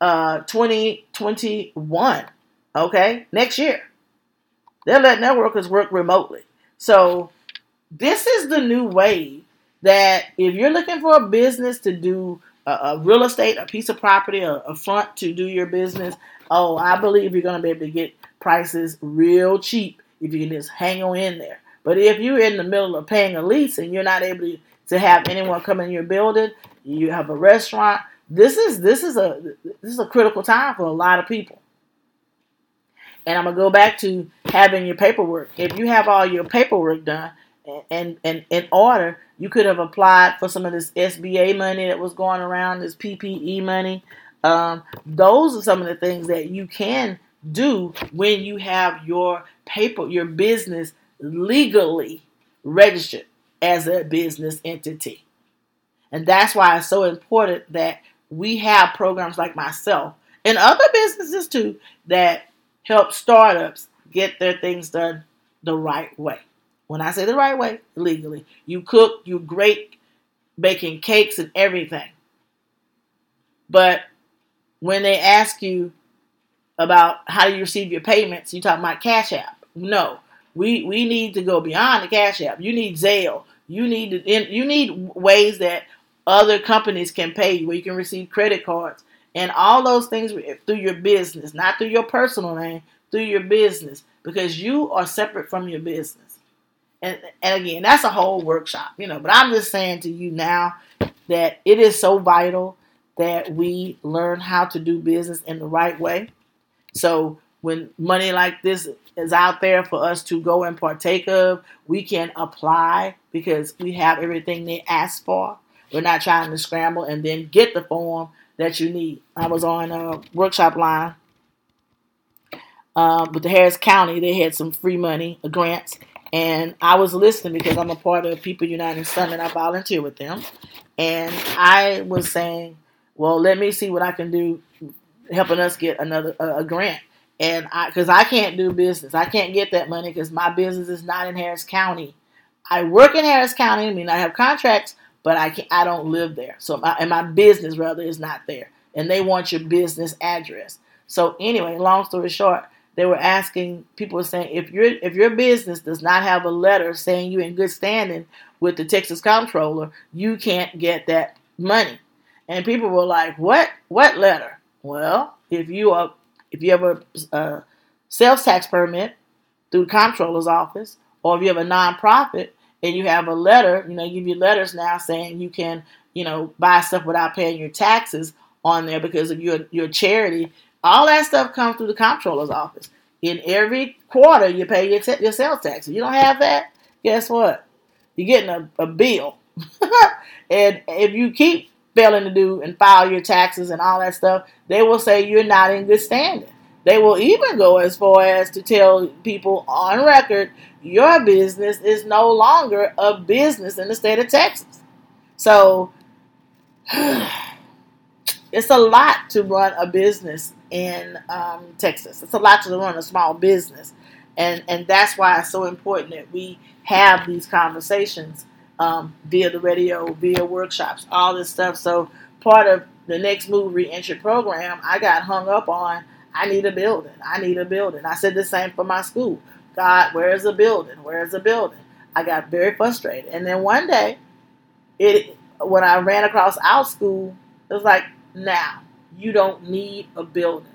[SPEAKER 1] uh, 2021. Okay, next year. They're letting their workers work remotely. So this is the new way that if you're looking for a business to do a, a real estate, a piece of property, a, a front to do your business, oh, I believe you're going to be able to get prices real cheap if you can just hang on in there. But if you're in the middle of paying a lease and you're not able to have anyone come in your building, you have a restaurant. This is this is a this is a critical time for a lot of people. And I'm gonna go back to having your paperwork. If you have all your paperwork done and and in order, you could have applied for some of this SBA money that was going around, this PPE money. Um, those are some of the things that you can do when you have your paper, your business legally registered as a business entity. And that's why it's so important that we have programs like myself and other businesses too that help startups get their things done the right way. When I say the right way, legally, you cook, you great baking cakes and everything. But when they ask you about how you receive your payments, you talk about Cash App. No, we we need to go beyond the Cash App. You need Zelle. You need to, you need ways that other companies can pay you, where you can receive credit cards and all those things through your business, not through your personal name, through your business, because you are separate from your business and, and again, that's a whole workshop, you know. But I'm just saying to you now that it is so vital that we learn how to do business in the right way. So when money like this is out there for us to go and partake of, we can apply because we have everything they ask for. We're not trying to scramble and then get the form that you need. I was on a workshop line uh, with the Harris County. They had some free money, grants, and I was listening because I'm a part of People United Summit. I volunteer with them. And I was saying, well, let me see what I can do helping us get another a, a grant. And I, because I can't do business, I can't get that money because my business is not in Harris County. I work in Harris County. I mean, I have contracts, but I can I don't live there. So my, and my business rather is not there. And they want your business address. So anyway, long story short, they were asking people were saying if your if your business does not have a letter saying you're in good standing with the Texas comptroller, you can't get that money. And people were like, "What? What letter?" Well, if you are if you have a, a sales tax permit through the comptroller's office, or if you have a nonprofit and you have a letter, you know, give you letters now saying you can, you know, buy stuff without paying your taxes on there because of your your charity. All that stuff comes through the comptroller's office. In every quarter, you pay your, your sales tax. If you don't have that, guess what? You're getting a, a bill. and if you keep failing to do and file your taxes and all that stuff, they will say you're not in good standing. They will even go as far as to tell people on record your business is no longer a business in the state of Texas. So it's a lot to run a business in um, Texas. It's a lot to run a small business, and and that's why it's so important that we have these conversations um, via the radio, via workshops, all this stuff. So part of the next move reentry program, I got hung up on. I need a building. I need a building. I said the same for my school. God, where's the building? Where's the building? I got very frustrated. And then one day, it when I ran across OutSchool, it was like, now you don't need a building.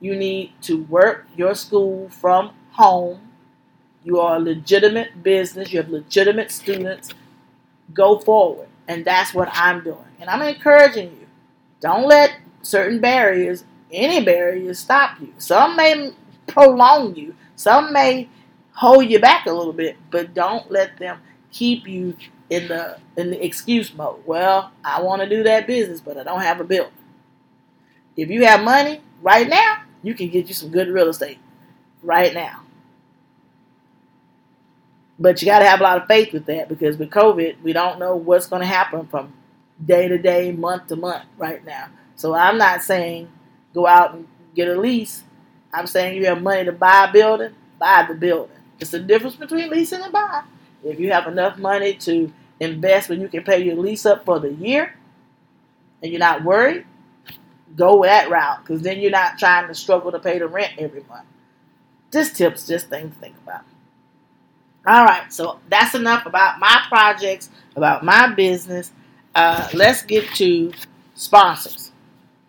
[SPEAKER 1] You need to work your school from home. You are a legitimate business. You have legitimate students. Go forward. And that's what I'm doing. And I'm encouraging you. Don't let certain barriers, any barriers, stop you. Some may prolong you. Some may hold you back a little bit, but don't let them keep you in the in the excuse mode. Well, I want to do that business, but I don't have a building. If you have money right now, you can get you some good real estate right now. But you got to have a lot of faith with that because with COVID, we don't know what's going to happen from day to day, month to month right now. So I'm not saying go out and get a lease. I'm saying you have money to buy a building, buy the building. It's the difference between leasing and buying. If you have enough money to invest when you can pay your lease up for the year and you're not worried, go that route because then you're not trying to struggle to pay the rent every month. Just tips, just things to think about. All right, so that's enough about my projects, about my business. Uh, let's get to sponsors.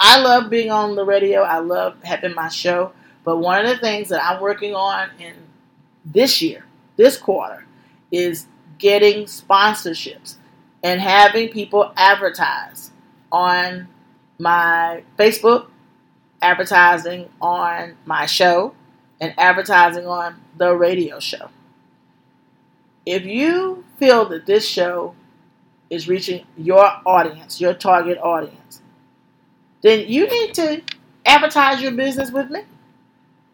[SPEAKER 1] I love being on the radio. I love having my show. But one of the things that I'm working on in this year, this quarter, is getting sponsorships and having people advertise on my Facebook, advertising on my show, and advertising on the radio show. If you feel that this show is reaching your audience, your target audience, then you need to advertise your business with me.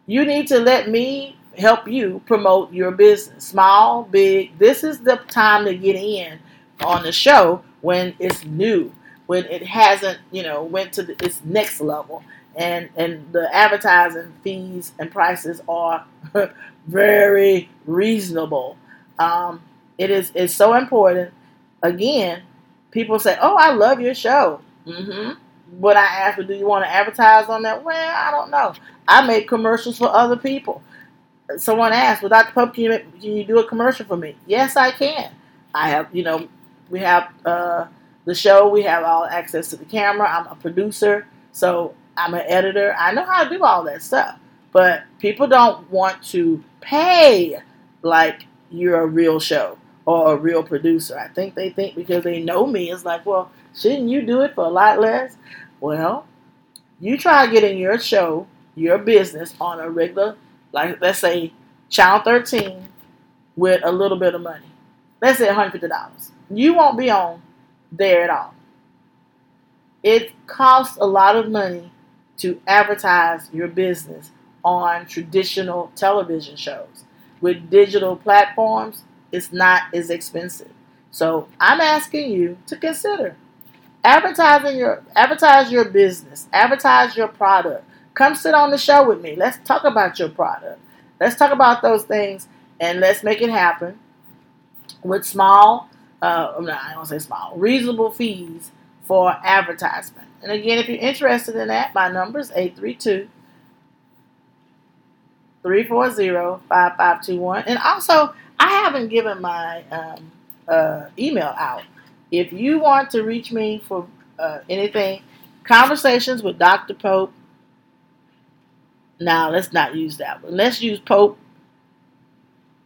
[SPEAKER 1] You need to let me help you promote your business. Small, big. This is the time to get in on the show when it's new, when it hasn't, you know, went to the, its next level. And and the advertising fees and prices are very reasonable. Um, it is it's so important. Again, people say, "Oh, I love your show." Mm-hmm. I ask, "Do you want to advertise on that?" Well, I don't know. I make commercials for other people someone asked, "Well, Dr. Pope, can you, can you do a commercial for me?" Yes, I can. I have, you know, we have uh, the show. We have all access to the camera. I'm a producer, so I'm an editor. I know how to do all that stuff. But people don't want to pay like you're a real show or a real producer. I think they think because they know me, it's like, well, shouldn't you do it for a lot less? Well, you try getting your show, your business on a regular like let's say Channel 13 with a little bit of money. Let's say $150. You won't be on there at all. It costs a lot of money to advertise your business on traditional television shows. With digital platforms, it's not as expensive. So I'm asking you to consider advertising your advertise your business, advertise your product, Come sit on the show with me. Let's talk about your product. Let's talk about those things and let's make it happen with small, uh, no, I don't say small, reasonable fees for advertisement. And again, if you're interested in that, my number is 832 340 5521. And also, I haven't given my um, uh, email out. If you want to reach me for uh, anything, conversations with Dr. Pope Now let's not use that one. Let's use Pope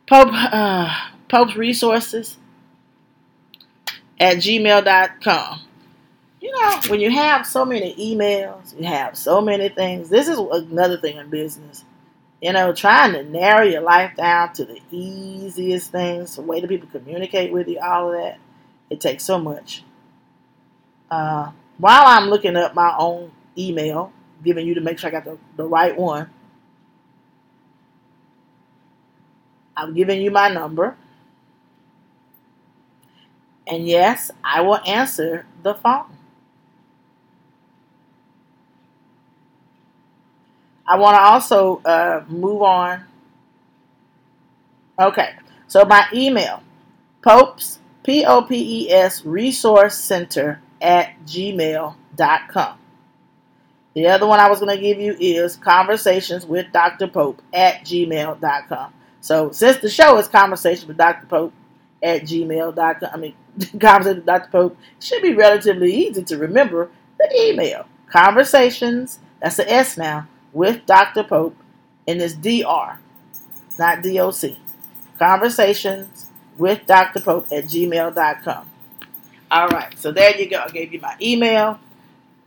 [SPEAKER 1] Pope uh, Pope's resources at gmail.com. You know, when you have so many emails, you have so many things. This is another thing in business. You know, trying to narrow your life down to the easiest things, the way that people communicate with you, all of that. It takes so much. Uh, while I'm looking up my own email, giving you to make sure I got the, the right one, I'm giving you my number. And yes, I will answer the phone. I want to also uh, move on. Okay, so my email, Popes, P O P E S Resource Center at gmail.com. The other one I was going to give you is conversations with Dr. Pope at gmail.com. So since the show is conversation with Dr. Pope at gmail.com, I mean, conversation with Dr. Pope should be relatively easy to remember the email. Conversations, that's the S now, with Dr. Pope, and it's DR, not DOC. Conversations with Dr. Pope at gmail.com. All right, so there you go. I gave you my email.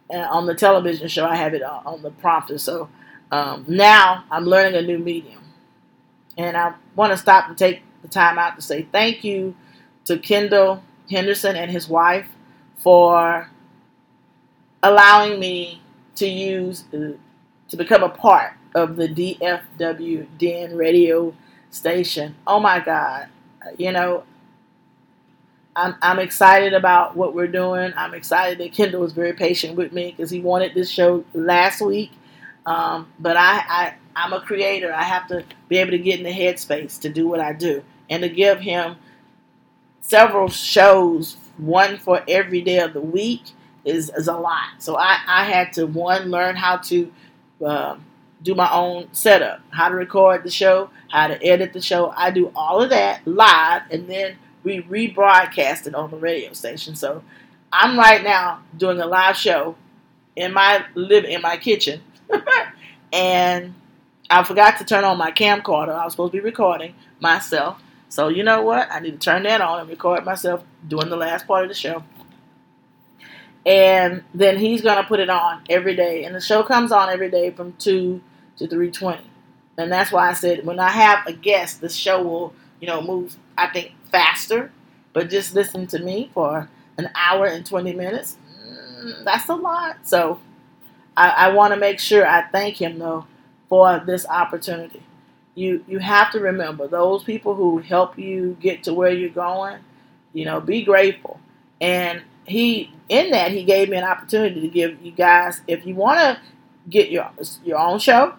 [SPEAKER 1] And on the television show, I have it on the prompter. So um, now I'm learning a new medium. And I want to stop and take the time out to say thank you to Kendall Henderson and his wife for allowing me to use to become a part of the DFW Den radio station. Oh my God. You know, I'm, I'm excited about what we're doing. I'm excited that Kendall was very patient with me because he wanted this show last week. Um, but I, I, I'm a creator. I have to be able to get in the headspace to do what I do and to give him several shows, one for every day of the week, is, is a lot. So I, I had to, one, learn how to uh, do my own setup, how to record the show, how to edit the show. I do all of that live and then we rebroadcast it on the radio station. So I'm right now doing a live show in my living in my kitchen, and I forgot to turn on my camcorder. I was supposed to be recording myself. So you know what? I need to turn that on and record myself doing the last part of the show. And then he's gonna put it on every day, and the show comes on every day from two to three twenty. And that's why I said when I have a guest, the show will, you know, move. I think faster, but just listen to me for an hour and 20 minutes, mm, that's a lot. So I, I want to make sure I thank him, though, for this opportunity. You, you have to remember those people who help you get to where you're going, you know, be grateful. And he, in that, he gave me an opportunity to give you guys, if you want to get your, your own show,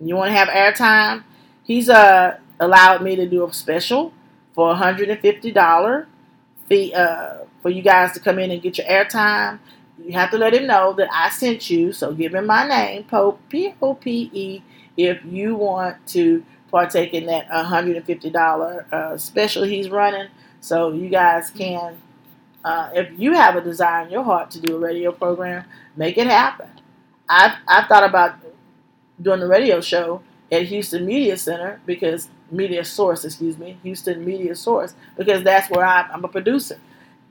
[SPEAKER 1] you want to have airtime, he's uh, allowed me to do a special for $150 fee uh, for you guys to come in and get your airtime. You have to let him know that I sent you. So give him my name, Pope P O P E, if you want to partake in that $150 uh, special he's running. So you guys can, uh, if you have a desire in your heart to do a radio program, make it happen. I've I've thought about doing a radio show at Houston Media Center because Media Source, excuse me, Houston Media Source, because that's where I'm, I'm a producer.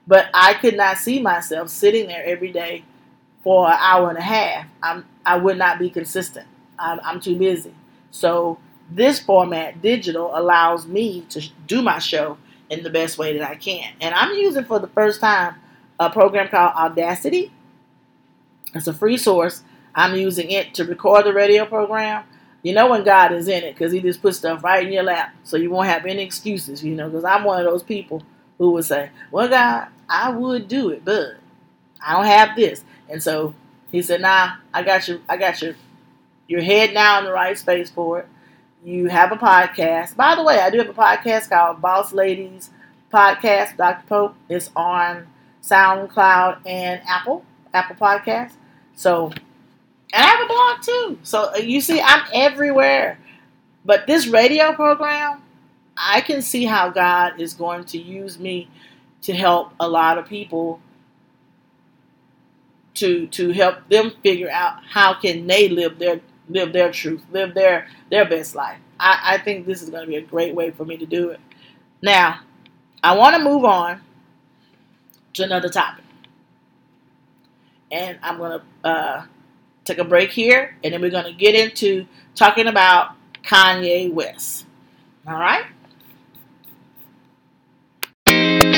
[SPEAKER 1] But I could not see myself sitting there every day for an hour and a half. I'm I would not be consistent. I'm, I'm too busy. So this format, digital, allows me to do my show in the best way that I can. And I'm using for the first time a program called Audacity. It's a free source. I'm using it to record the radio program you know when God is in it because He just puts stuff right in your lap, so you won't have any excuses. You know, because I'm one of those people who would say, "Well, God, I would do it, but I don't have this." And so He said, "Nah, I got you. I got your your head now in the right space for it. You have a podcast. By the way, I do have a podcast called Boss Ladies Podcast. Dr. Pope. It's on SoundCloud and Apple Apple Podcast. So and I have a blog too. So uh, you see, I'm everywhere. But this radio program, I can see how God is going to use me to help a lot of people to to help them figure out how can they live their live their truth, live their their best life. I, I think this is going to be a great way for me to do it. Now, I want to move on to another topic, and I'm going to uh, take a break here, and then we're going to get into talking about Kanye West. All right.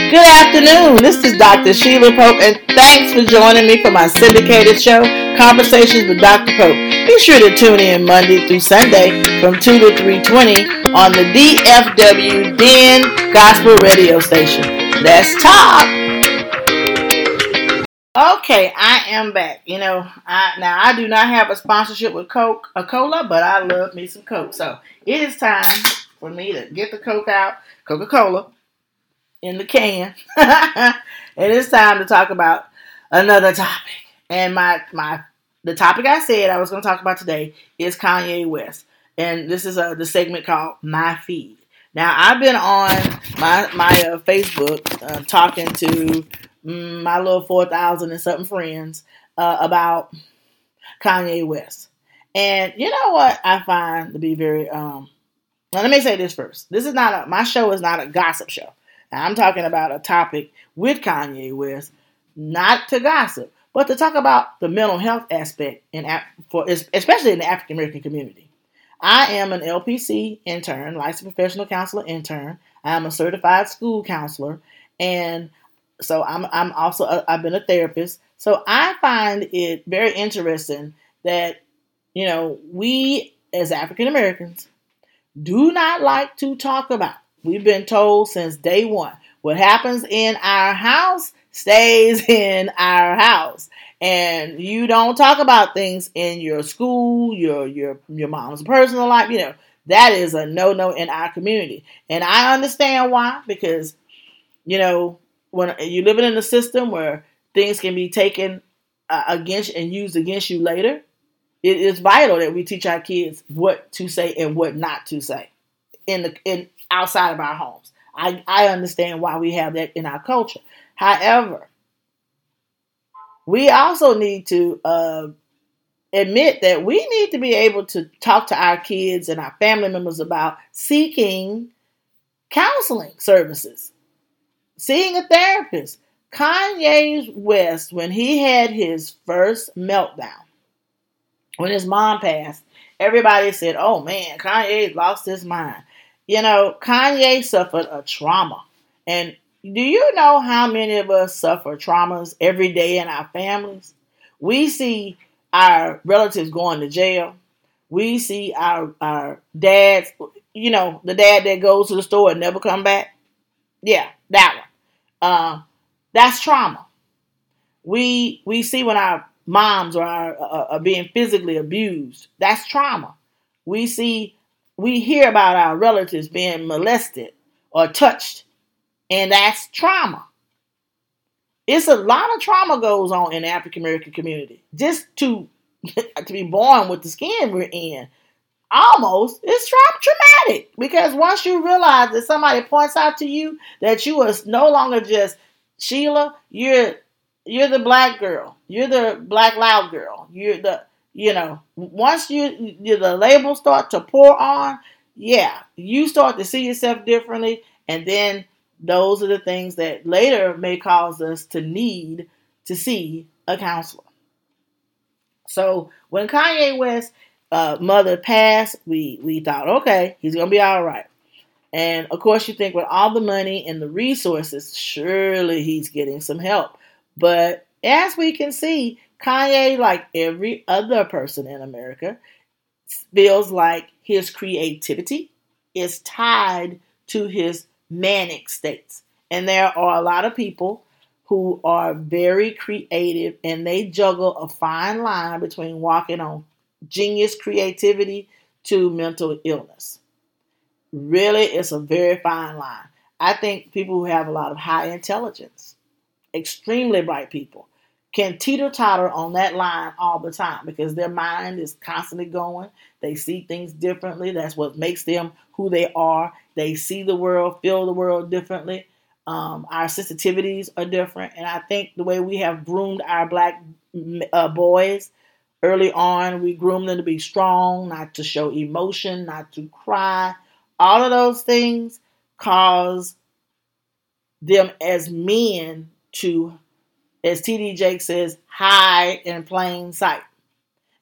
[SPEAKER 1] Good afternoon. This is Dr. Sheila Pope, and thanks for joining me for my syndicated show, Conversations with Dr. Pope. Be sure to tune in Monday through Sunday from 2 to 3.20 on the DFW Den Gospel Radio Station. Let's talk. Okay, I am back. You know, I now I do not have a sponsorship with Coca Cola, but I love me some Coke. So it is time for me to get the Coke out, Coca Cola in the can. and it's time to talk about another topic. And my my the topic I said I was going to talk about today is Kanye West. And this is a, the segment called My Feed. Now I've been on my my uh, Facebook uh, talking to mm, my little four thousand and something friends uh, about Kanye West. And you know what I find to be very um now let me say this first. This is not a my show is not a gossip show. Now, I'm talking about a topic with Kanye West, not to gossip, but to talk about the mental health aspect in for especially in the African American community. I am an LPC intern, licensed professional counselor intern. I am a certified school counselor, and so I'm I'm also a, I've been a therapist. So I find it very interesting that you know we as African Americans do not like to talk about We've been told since day one what happens in our house stays in our house. And you don't talk about things in your school, your your your mom's personal life, you know. That is a no-no in our community. And I understand why because you know, when you're living in a system where things can be taken uh, against and used against you later, it is vital that we teach our kids what to say and what not to say in the in outside of our homes. I, I understand why we have that in our culture. However, we also need to uh, admit that we need to be able to talk to our kids and our family members about seeking counseling services, seeing a therapist. Kanye West, when he had his first meltdown, when his mom passed, everybody said, Oh man, Kanye lost his mind. You know, Kanye suffered a trauma. And do you know how many of us suffer traumas every day in our families? We see our relatives going to jail. We see our our dads, you know, the dad that goes to the store and never come back. Yeah, that one. Uh, that's trauma. We we see when our moms are, are, are being physically abused. That's trauma. We see we hear about our relatives being molested or touched, and that's trauma. It's a lot of trauma goes on in the African American community. Just to to be born with the skin we're in, almost it's tra- traumatic because once you realize that somebody points out to you that you are no longer just Sheila, you're you're the black girl, you're the black loud girl, you're the you know, once you, you the labels start to pour on, yeah, you start to see yourself differently, and then those are the things that later may cause us to need to see a counselor. So when Kanye West uh, mother passed, we we thought, okay, he's gonna be all right. And of course, you think with all the money and the resources, surely he's getting some help. But as we can see, Kanye, like every other person in America, feels like his creativity is tied to his manic states. And there are a lot of people who are very creative and they juggle a fine line between walking on genius creativity to mental illness. Really, it's a very fine line. I think people who have a lot of high intelligence, extremely bright people, can teeter totter on that line all the time because their mind is constantly going. They see things differently. That's what makes them who they are. They see the world, feel the world differently. Um, our sensitivities are different. And I think the way we have groomed our black uh, boys Early on, we groom them to be strong, not to show emotion, not to cry. All of those things cause them as men to, as TD Jakes says, hide in plain sight.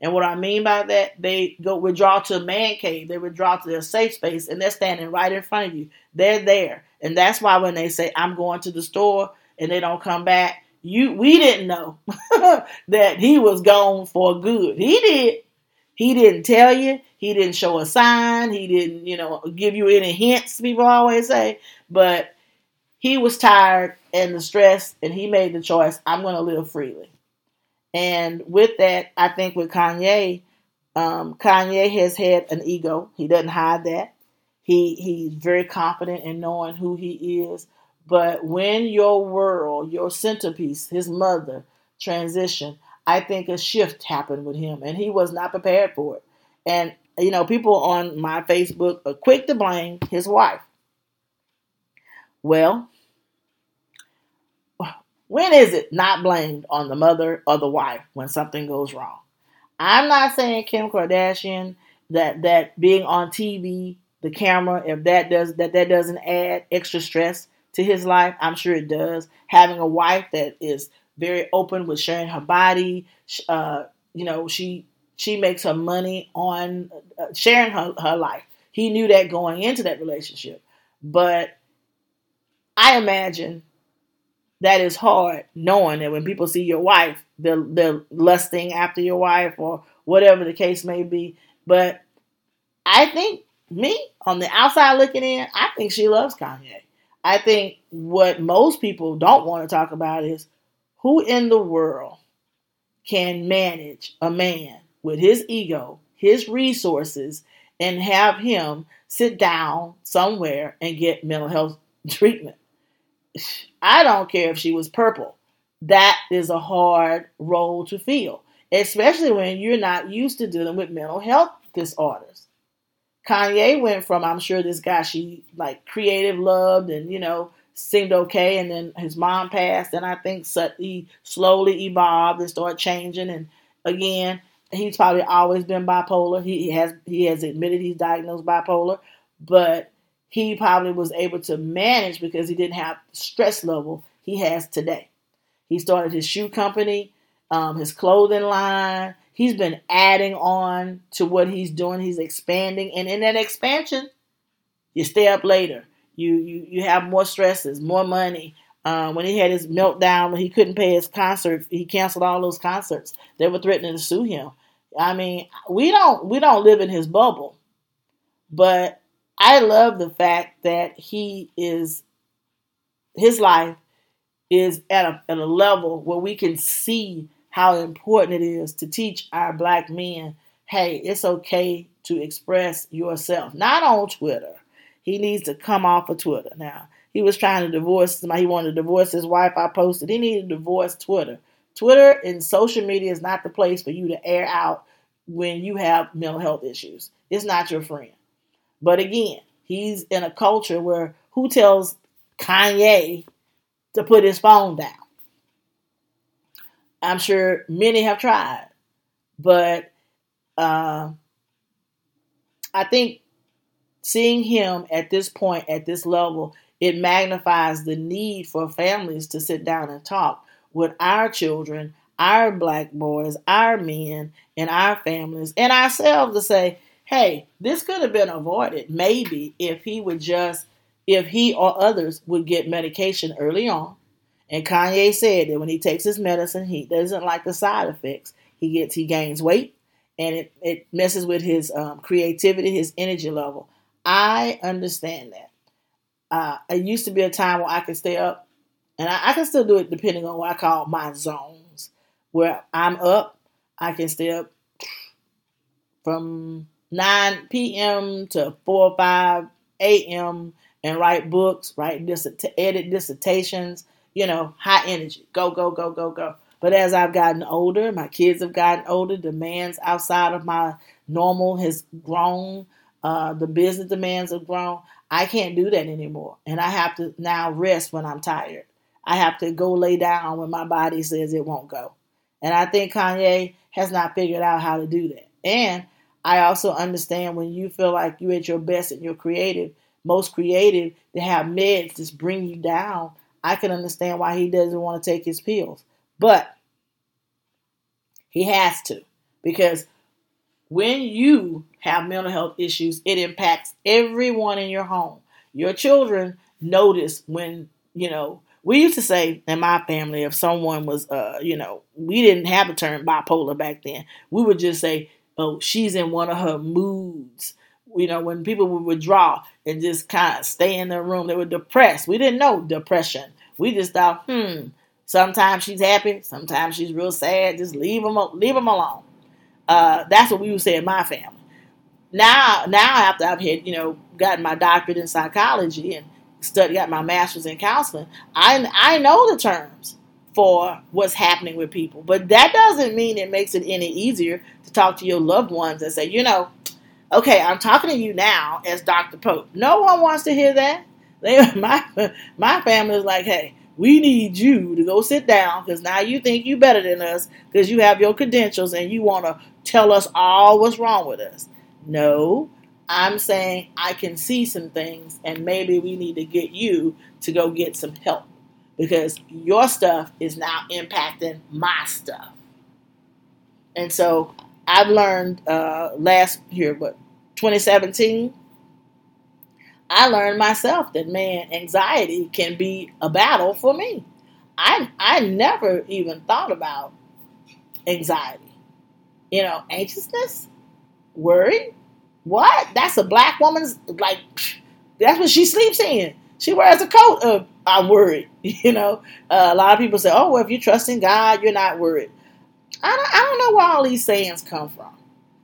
[SPEAKER 1] And what I mean by that, they go withdraw to a man cave, they withdraw to their safe space, and they're standing right in front of you. They're there. And that's why when they say, I'm going to the store and they don't come back, you we didn't know that he was gone for good. He did. He didn't tell you. He didn't show a sign. He didn't, you know, give you any hints, people always say. But he was tired and the stress, and he made the choice I'm going to live freely. And with that, I think with Kanye, um, Kanye has had an ego. He doesn't hide that. He he's very confident in knowing who he is. But when your world, your centerpiece, his mother, transition, I think a shift happened with him, and he was not prepared for it. And you know, people on my Facebook are quick to blame his wife. Well, when is it not blamed on the mother or the wife when something goes wrong? I'm not saying Kim Kardashian that that being on TV, the camera, if that does that that doesn't add extra stress to his life, I'm sure it does. Having a wife that is very open with sharing her body, uh, you know, she she makes her money on uh, sharing her, her life. He knew that going into that relationship, but I imagine that is hard knowing that when people see your wife, they're, they're lusting after your wife or whatever the case may be. But I think me on the outside looking in, I think she loves Kanye. I think what most people don't want to talk about is who in the world can manage a man with his ego, his resources, and have him sit down somewhere and get mental health treatment. I don't care if she was purple. That is a hard role to fill, especially when you're not used to dealing with mental health disorders. Kanye went from, I'm sure this guy she like creative loved and, you know, seemed okay. And then his mom passed. And I think he slowly evolved and started changing. And again, he's probably always been bipolar. He has, he has admitted he's diagnosed bipolar, but he probably was able to manage because he didn't have the stress level he has today. He started his shoe company, um, his clothing line. He's been adding on to what he's doing. He's expanding, and in that expansion, you stay up later. You you you have more stresses, more money. Um, when he had his meltdown when he couldn't pay his concert, he canceled all those concerts. They were threatening to sue him. I mean, we don't we don't live in his bubble, but I love the fact that he is his life is at a, at a level where we can see how important it is to teach our black men hey, it's okay to express yourself. Not on Twitter. He needs to come off of Twitter. Now, he was trying to divorce somebody. He wanted to divorce his wife. I posted. He needed to divorce Twitter. Twitter and social media is not the place for you to air out when you have mental health issues. It's not your friend. But again, he's in a culture where who tells Kanye to put his phone down? I'm sure many have tried, but uh, I think seeing him at this point, at this level, it magnifies the need for families to sit down and talk with our children, our black boys, our men, and our families, and ourselves to say, hey, this could have been avoided maybe if he would just, if he or others would get medication early on. And Kanye said that when he takes his medicine, he doesn't like the side effects. He gets, he gains weight, and it, it messes with his um, creativity, his energy level. I understand that. Uh, it used to be a time where I could stay up, and I, I can still do it depending on what I call my zones, where I'm up, I can stay up from 9 p.m. to 4 or 5 a.m. and write books, write dis- to edit dissertations, you know, high energy. Go, go, go, go, go. But as I've gotten older, my kids have gotten older, demands outside of my normal has grown, uh, the business demands have grown. I can't do that anymore. And I have to now rest when I'm tired. I have to go lay down when my body says it won't go. And I think Kanye has not figured out how to do that. And I also understand when you feel like you're at your best and you're creative, most creative, to have meds just bring you down. I can understand why he doesn't want to take his pills. But he has to because when you have mental health issues, it impacts everyone in your home. Your children notice when, you know, we used to say in my family if someone was uh, you know, we didn't have the term bipolar back then. We would just say, "Oh, she's in one of her moods." You know, when people would withdraw and just kind of stay in their room, they were depressed. We didn't know depression. We just thought, "Hmm, sometimes she's happy, sometimes she's real sad. Just leave them leave them alone." Uh, that's what we would say in my family. Now, now after I've had, you know, gotten my doctorate in psychology and studied, got my master's in counseling, I I know the terms for what's happening with people. But that doesn't mean it makes it any easier to talk to your loved ones and say, you know, okay, I'm talking to you now as Dr. Pope. No one wants to hear that. They, my my family is like, hey, we need you to go sit down because now you think you're better than us because you have your credentials and you want to tell us all what's wrong with us. No, I'm saying I can see some things and maybe we need to get you to go get some help because your stuff is now impacting my stuff. And so I've learned uh, last year, what, 2017, I learned myself that man, anxiety can be a battle for me. I I never even thought about anxiety. You know, anxiousness, worry. What? That's a black woman's like. That's what she sleeps in. She wears a coat of I'm worried. You know, uh, a lot of people say, "Oh, well, if you trust in God, you're not worried." I don't, I don't know where all these sayings come from.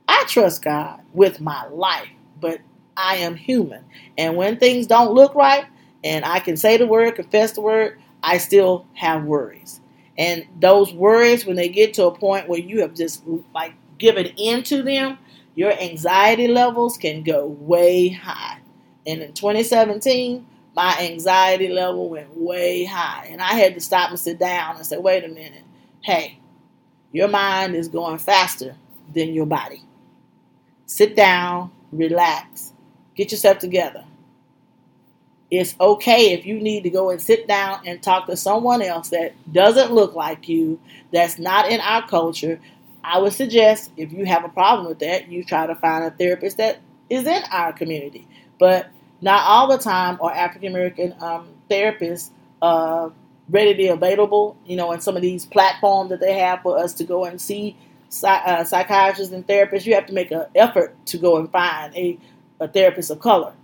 [SPEAKER 1] I trust God with my life, but I am human. And when things don't look right, and I can say the word, confess the word, I still have worries. And those worries, when they get to a point where you have just like given in to them, your anxiety levels can go way high. And in 2017, my anxiety level went way high. And I had to stop and sit down and say, wait a minute. Hey, your mind is going faster than your body. Sit down, relax, Get yourself together. It's okay if you need to go and sit down and talk to someone else that doesn't look like you, that's not in our culture. I would suggest if you have a problem with that, you try to find a therapist that is in our community. But not all the time are African American um, therapists uh, readily available. You know, in some of these platforms that they have for us to go and see uh, psychiatrists and therapists, you have to make an effort to go and find a a therapist of color.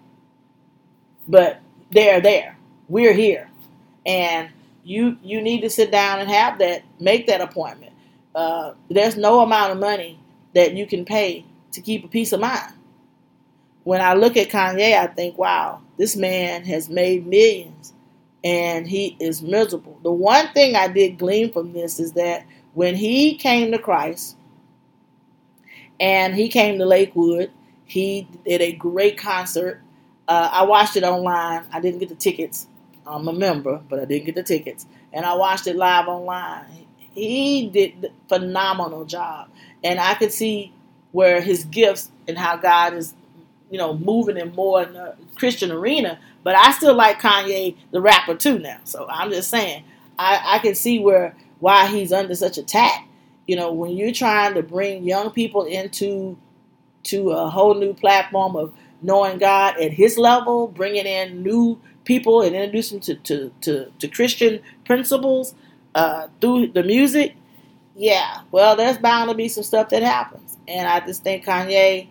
[SPEAKER 1] But they're there. We're here. And you you need to sit down and have that, make that appointment. Uh, there's no amount of money that you can pay to keep a peace of mind. When I look at Kanye, I think, wow, this man has made millions and he is miserable. The one thing I did glean from this is that when he came to Christ and he came to Lakewood he did a great concert. Uh, I watched it online. I didn't get the tickets. I'm a member, but I didn't get the tickets. And I watched it live online. He did phenomenal job. And I could see where his gifts and how God is, you know, moving him more in the Christian arena. But I still like Kanye, the rapper, too now. So I'm just saying, I, I can see where why he's under such attack. You know, when you're trying to bring young people into to a whole new platform of knowing God at His level, bringing in new people and introducing to, to, to, to Christian principles uh, through the music. Yeah, well, there's bound to be some stuff that happens. And I just think Kanye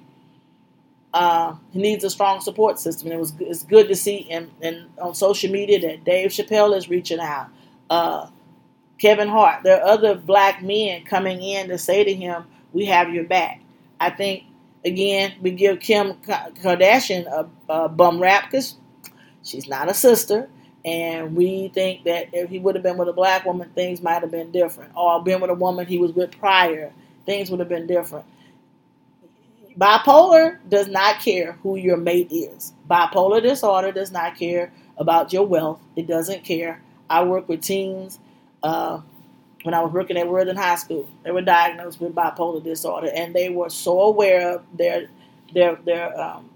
[SPEAKER 1] uh, he needs a strong support system. And it was it's good to see in, on social media that Dave Chappelle is reaching out. Uh, Kevin Hart, there are other black men coming in to say to him, "We have your back." I think again, we give Kim Kardashian a, a bum rap because she's not a sister. And we think that if he would have been with a black woman, things might have been different. Or been with a woman he was with prior, things would have been different. Bipolar does not care who your mate is. Bipolar disorder does not care about your wealth. It doesn't care. I work with teens uh, when I was working at Worthing High School. They were diagnosed with bipolar disorder, and they were so aware of their their their um,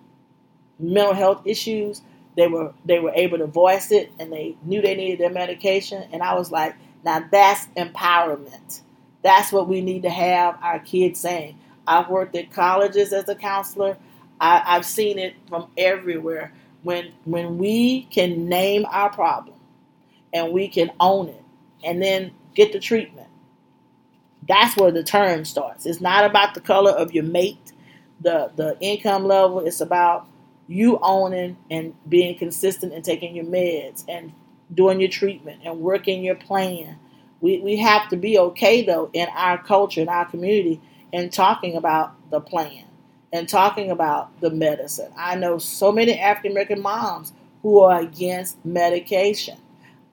[SPEAKER 1] mental health issues. They were they were able to voice it, and they knew they needed their medication. And I was like, now that's empowerment. That's what we need to have our kids saying. I've worked at colleges as a counselor. I, I've seen it from everywhere. When when we can name our problem and we can own it, and then get the treatment. That's where the turn starts. It's not about the color of your mate, the the income level. It's about you owning and being consistent and taking your meds and doing your treatment and working your plan. We, we have to be okay though in our culture in our community and talking about the plan and talking about the medicine. I know so many African American moms who are against medication.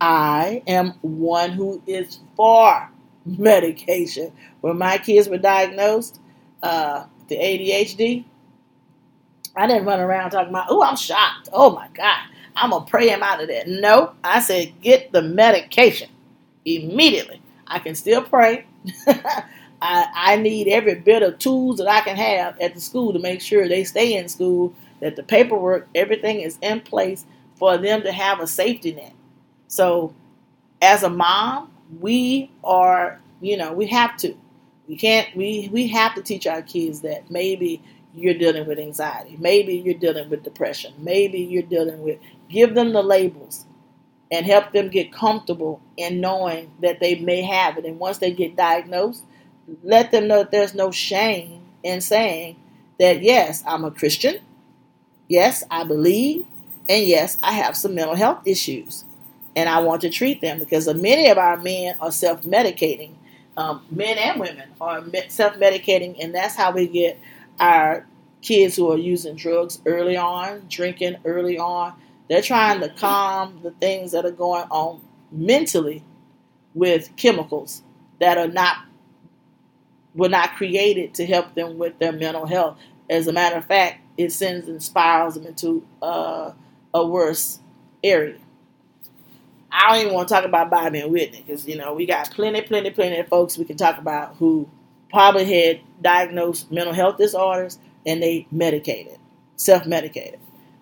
[SPEAKER 1] I am one who is for medication. When my kids were diagnosed, uh, the ADHD, I didn't run around talking about, oh, I'm shocked. Oh my God, I'm going to pray him out of that. No, I said, get the medication immediately. I can still pray. I, I need every bit of tools that I can have at the school to make sure they stay in school, that the paperwork, everything is in place for them to have a safety net. So, as a mom, we are, you know, we have to. We can't. We we have to teach our kids that maybe you're dealing with anxiety, maybe you're dealing with depression, maybe you're dealing with. Give them the labels and help them get comfortable in knowing that they may have it. And once they get diagnosed, let them know that there's no shame in saying that yes, I'm a Christian. Yes, I believe. And yes, I have some mental health issues and I want to treat them because many of our men are self medicating. Um, men and women are self medicating, and that's how we get our kids who are using drugs early on, drinking early on. They're trying to calm the things that are going on mentally with chemicals that are not were not created to help them with their mental health. As a matter of fact, it sends and spirals them into uh, a worse area. I don't even want to talk about Bobby and Whitney because you know we got plenty, plenty, plenty of folks we can talk about who probably had diagnosed mental health disorders and they medicated, self-medicated,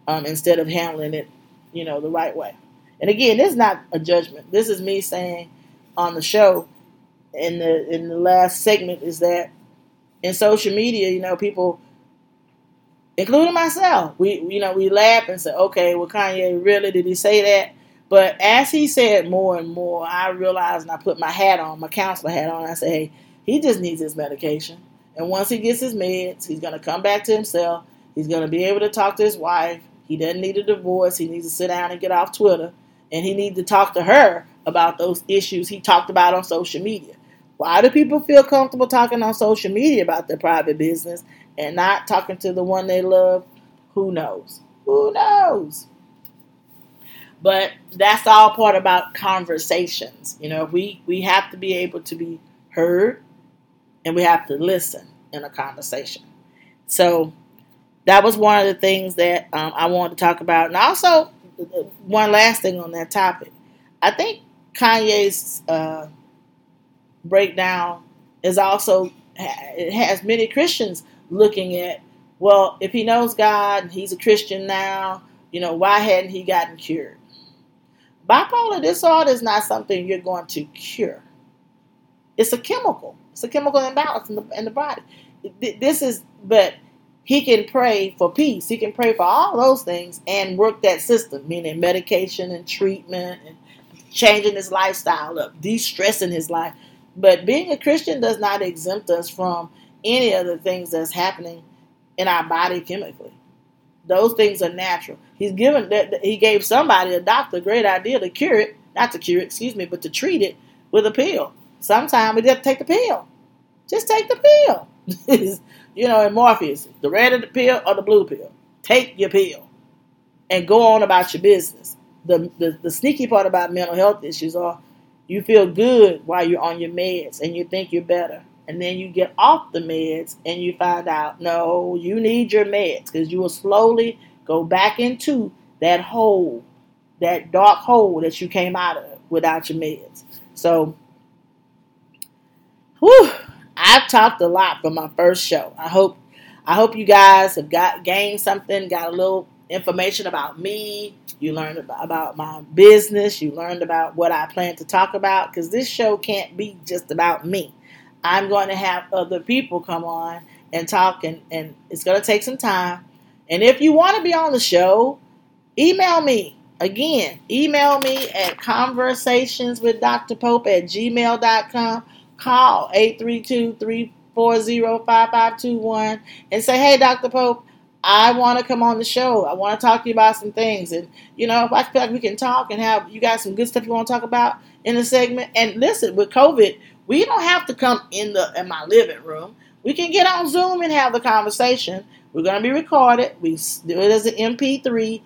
[SPEAKER 1] um, instead of handling it, you know, the right way. And again, this is not a judgment. This is me saying on the show in the in the last segment is that in social media, you know, people, including myself, we you know we laugh and say, okay, well, Kanye really did he say that? But as he said more and more, I realized and I put my hat on, my counselor hat on. I said, hey, he just needs his medication. And once he gets his meds, he's to come back to himself. He's to be able to talk to his wife. He doesn't need a divorce. He needs to sit down and get off Twitter. And he needs to talk to her about those issues he talked about on social media. Why do people feel comfortable talking on social media about their private business and not talking to the one they love? Who knows? Who knows? But that's all part about conversations. You know, we, we have to be able to be heard and we have to listen in a conversation. So that was one of the things that um, I wanted to talk about. And also, one last thing on that topic. I think Kanye's uh, breakdown is also, it has many Christians looking at, well, if he knows God, he's a Christian now, you know, why hadn't he gotten cured? Bipolar disorder is not something you're going to cure. It's a chemical. It's a chemical imbalance in the in the body. This is, but he can pray for peace. He can pray for all those things and work that system, meaning medication and treatment and changing his lifestyle up, de-stressing his life. But being a Christian does not exempt us from any of the things that's happening in our body chemically. Those things are natural. He's given that he gave somebody a doctor a great idea to cure it, not to cure it, excuse me, but to treat it with a pill. Sometimes we just take the pill. Just take the pill. you know, in Morpheus, the red of the pill or the blue pill. Take your pill and go on about your business. The, the, the sneaky part about mental health issues are you feel good while you're on your meds and you think you're better and then you get off the meds and you find out no you need your meds because you will slowly go back into that hole that dark hole that you came out of without your meds so Whew, I've talked a lot for my first show. I hope I hope you guys have got gained something, got a little information about me. You learned about, my business. You learned about what I plan to talk about because this show can't be just about me. I'm going to have other people come on and talk, and, and it's going to take some time. And if you want to be on the show, email me. Again, email me at conversationswithdrpope at gmail.com. Call 832 340 5521 and say, hey, Dr. Pope, I want to come on the show. I want to talk to you about some things. And, you know, I feel like we can talk and have you got some good stuff you want to talk about in the segment. And listen, with COVID, we don't have to come in the in my living room. We can get on Zoom and have the conversation. We're going to be recorded. We do it as an MP3,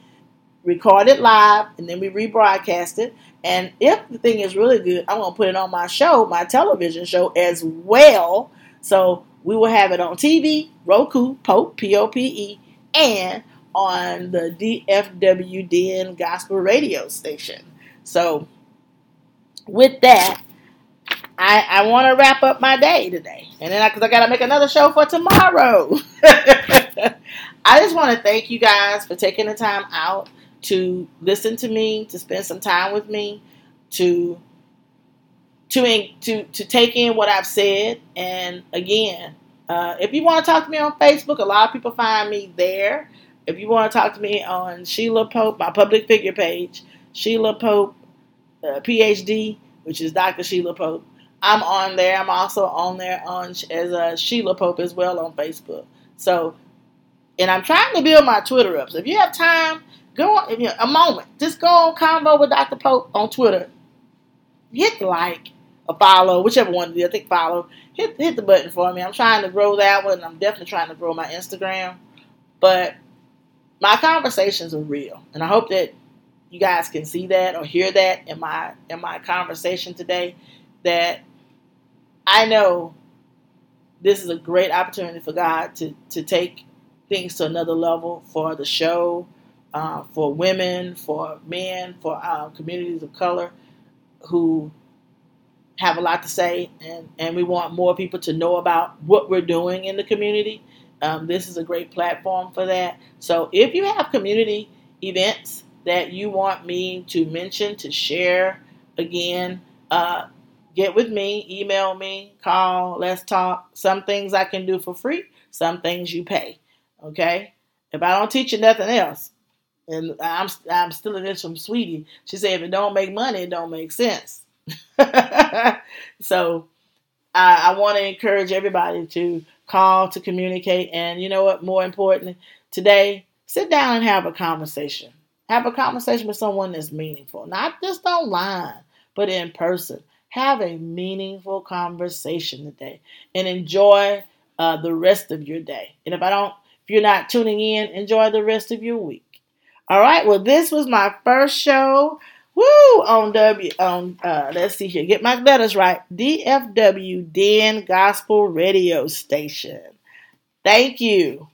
[SPEAKER 1] record it live, and then we rebroadcast it. And if the thing is really good, I'm going to put it on my show, my television show as well. So we will have it on TV, Roku, Pope, P O P E, and on the DFWDN Gospel Radio station. So, with that, I, I want to wrap up my day today. And then, because I, I got to make another show for tomorrow. I just want to thank you guys for taking the time out to listen to me, to spend some time with me, to to to to take in what I've said. And again, uh, if you want to talk to me on Facebook, a lot of people find me there. If you want to talk to me on Sheila Pope, my public figure page, Sheila Pope, uh, PhD, which is Dr. Sheila Pope. I'm on there. I'm also on there on as a Sheila Pope as well on Facebook. So, and I'm trying to build my Twitter up. So if you have time, go on you a moment. Just go on Convo with Dr. Pope on Twitter. Hit like follow, whichever one I think follow. Hit hit the button for me. I'm trying to grow that one. I'm definitely trying to grow my Instagram. But my conversations are real, and I hope that you guys can see that or hear that in my in my conversation today. That I know this is a great opportunity for God to to take things to another level for the show, uh, for women, for men, for uh, communities of color who have a lot to say, and, and we want more people to know about what we're doing in the community. Um, this is a great platform for that. So if you have community events that you want me to mention, to share, again, uh, get with me, email me, call, let's talk. Some things I can do for free, some things you pay. Okay? If I don't teach you nothing else, and I'm I'm stealing this from Sweetie. She said, if it don't make money, it don't make sense. so I, I want to encourage everybody to call to communicate. And you know what? More importantly, today, sit down and have a conversation. Have a conversation with someone that's meaningful, not just online, but in person. Have a meaningful conversation today and enjoy uh, the rest of your day. And if I don't, if you're not tuning in, enjoy the rest of your week. All right. Well, this was my first show. Woo! On W on uh let's see here. Get my letters right. DFW Den Gospel Radio Station. Thank you.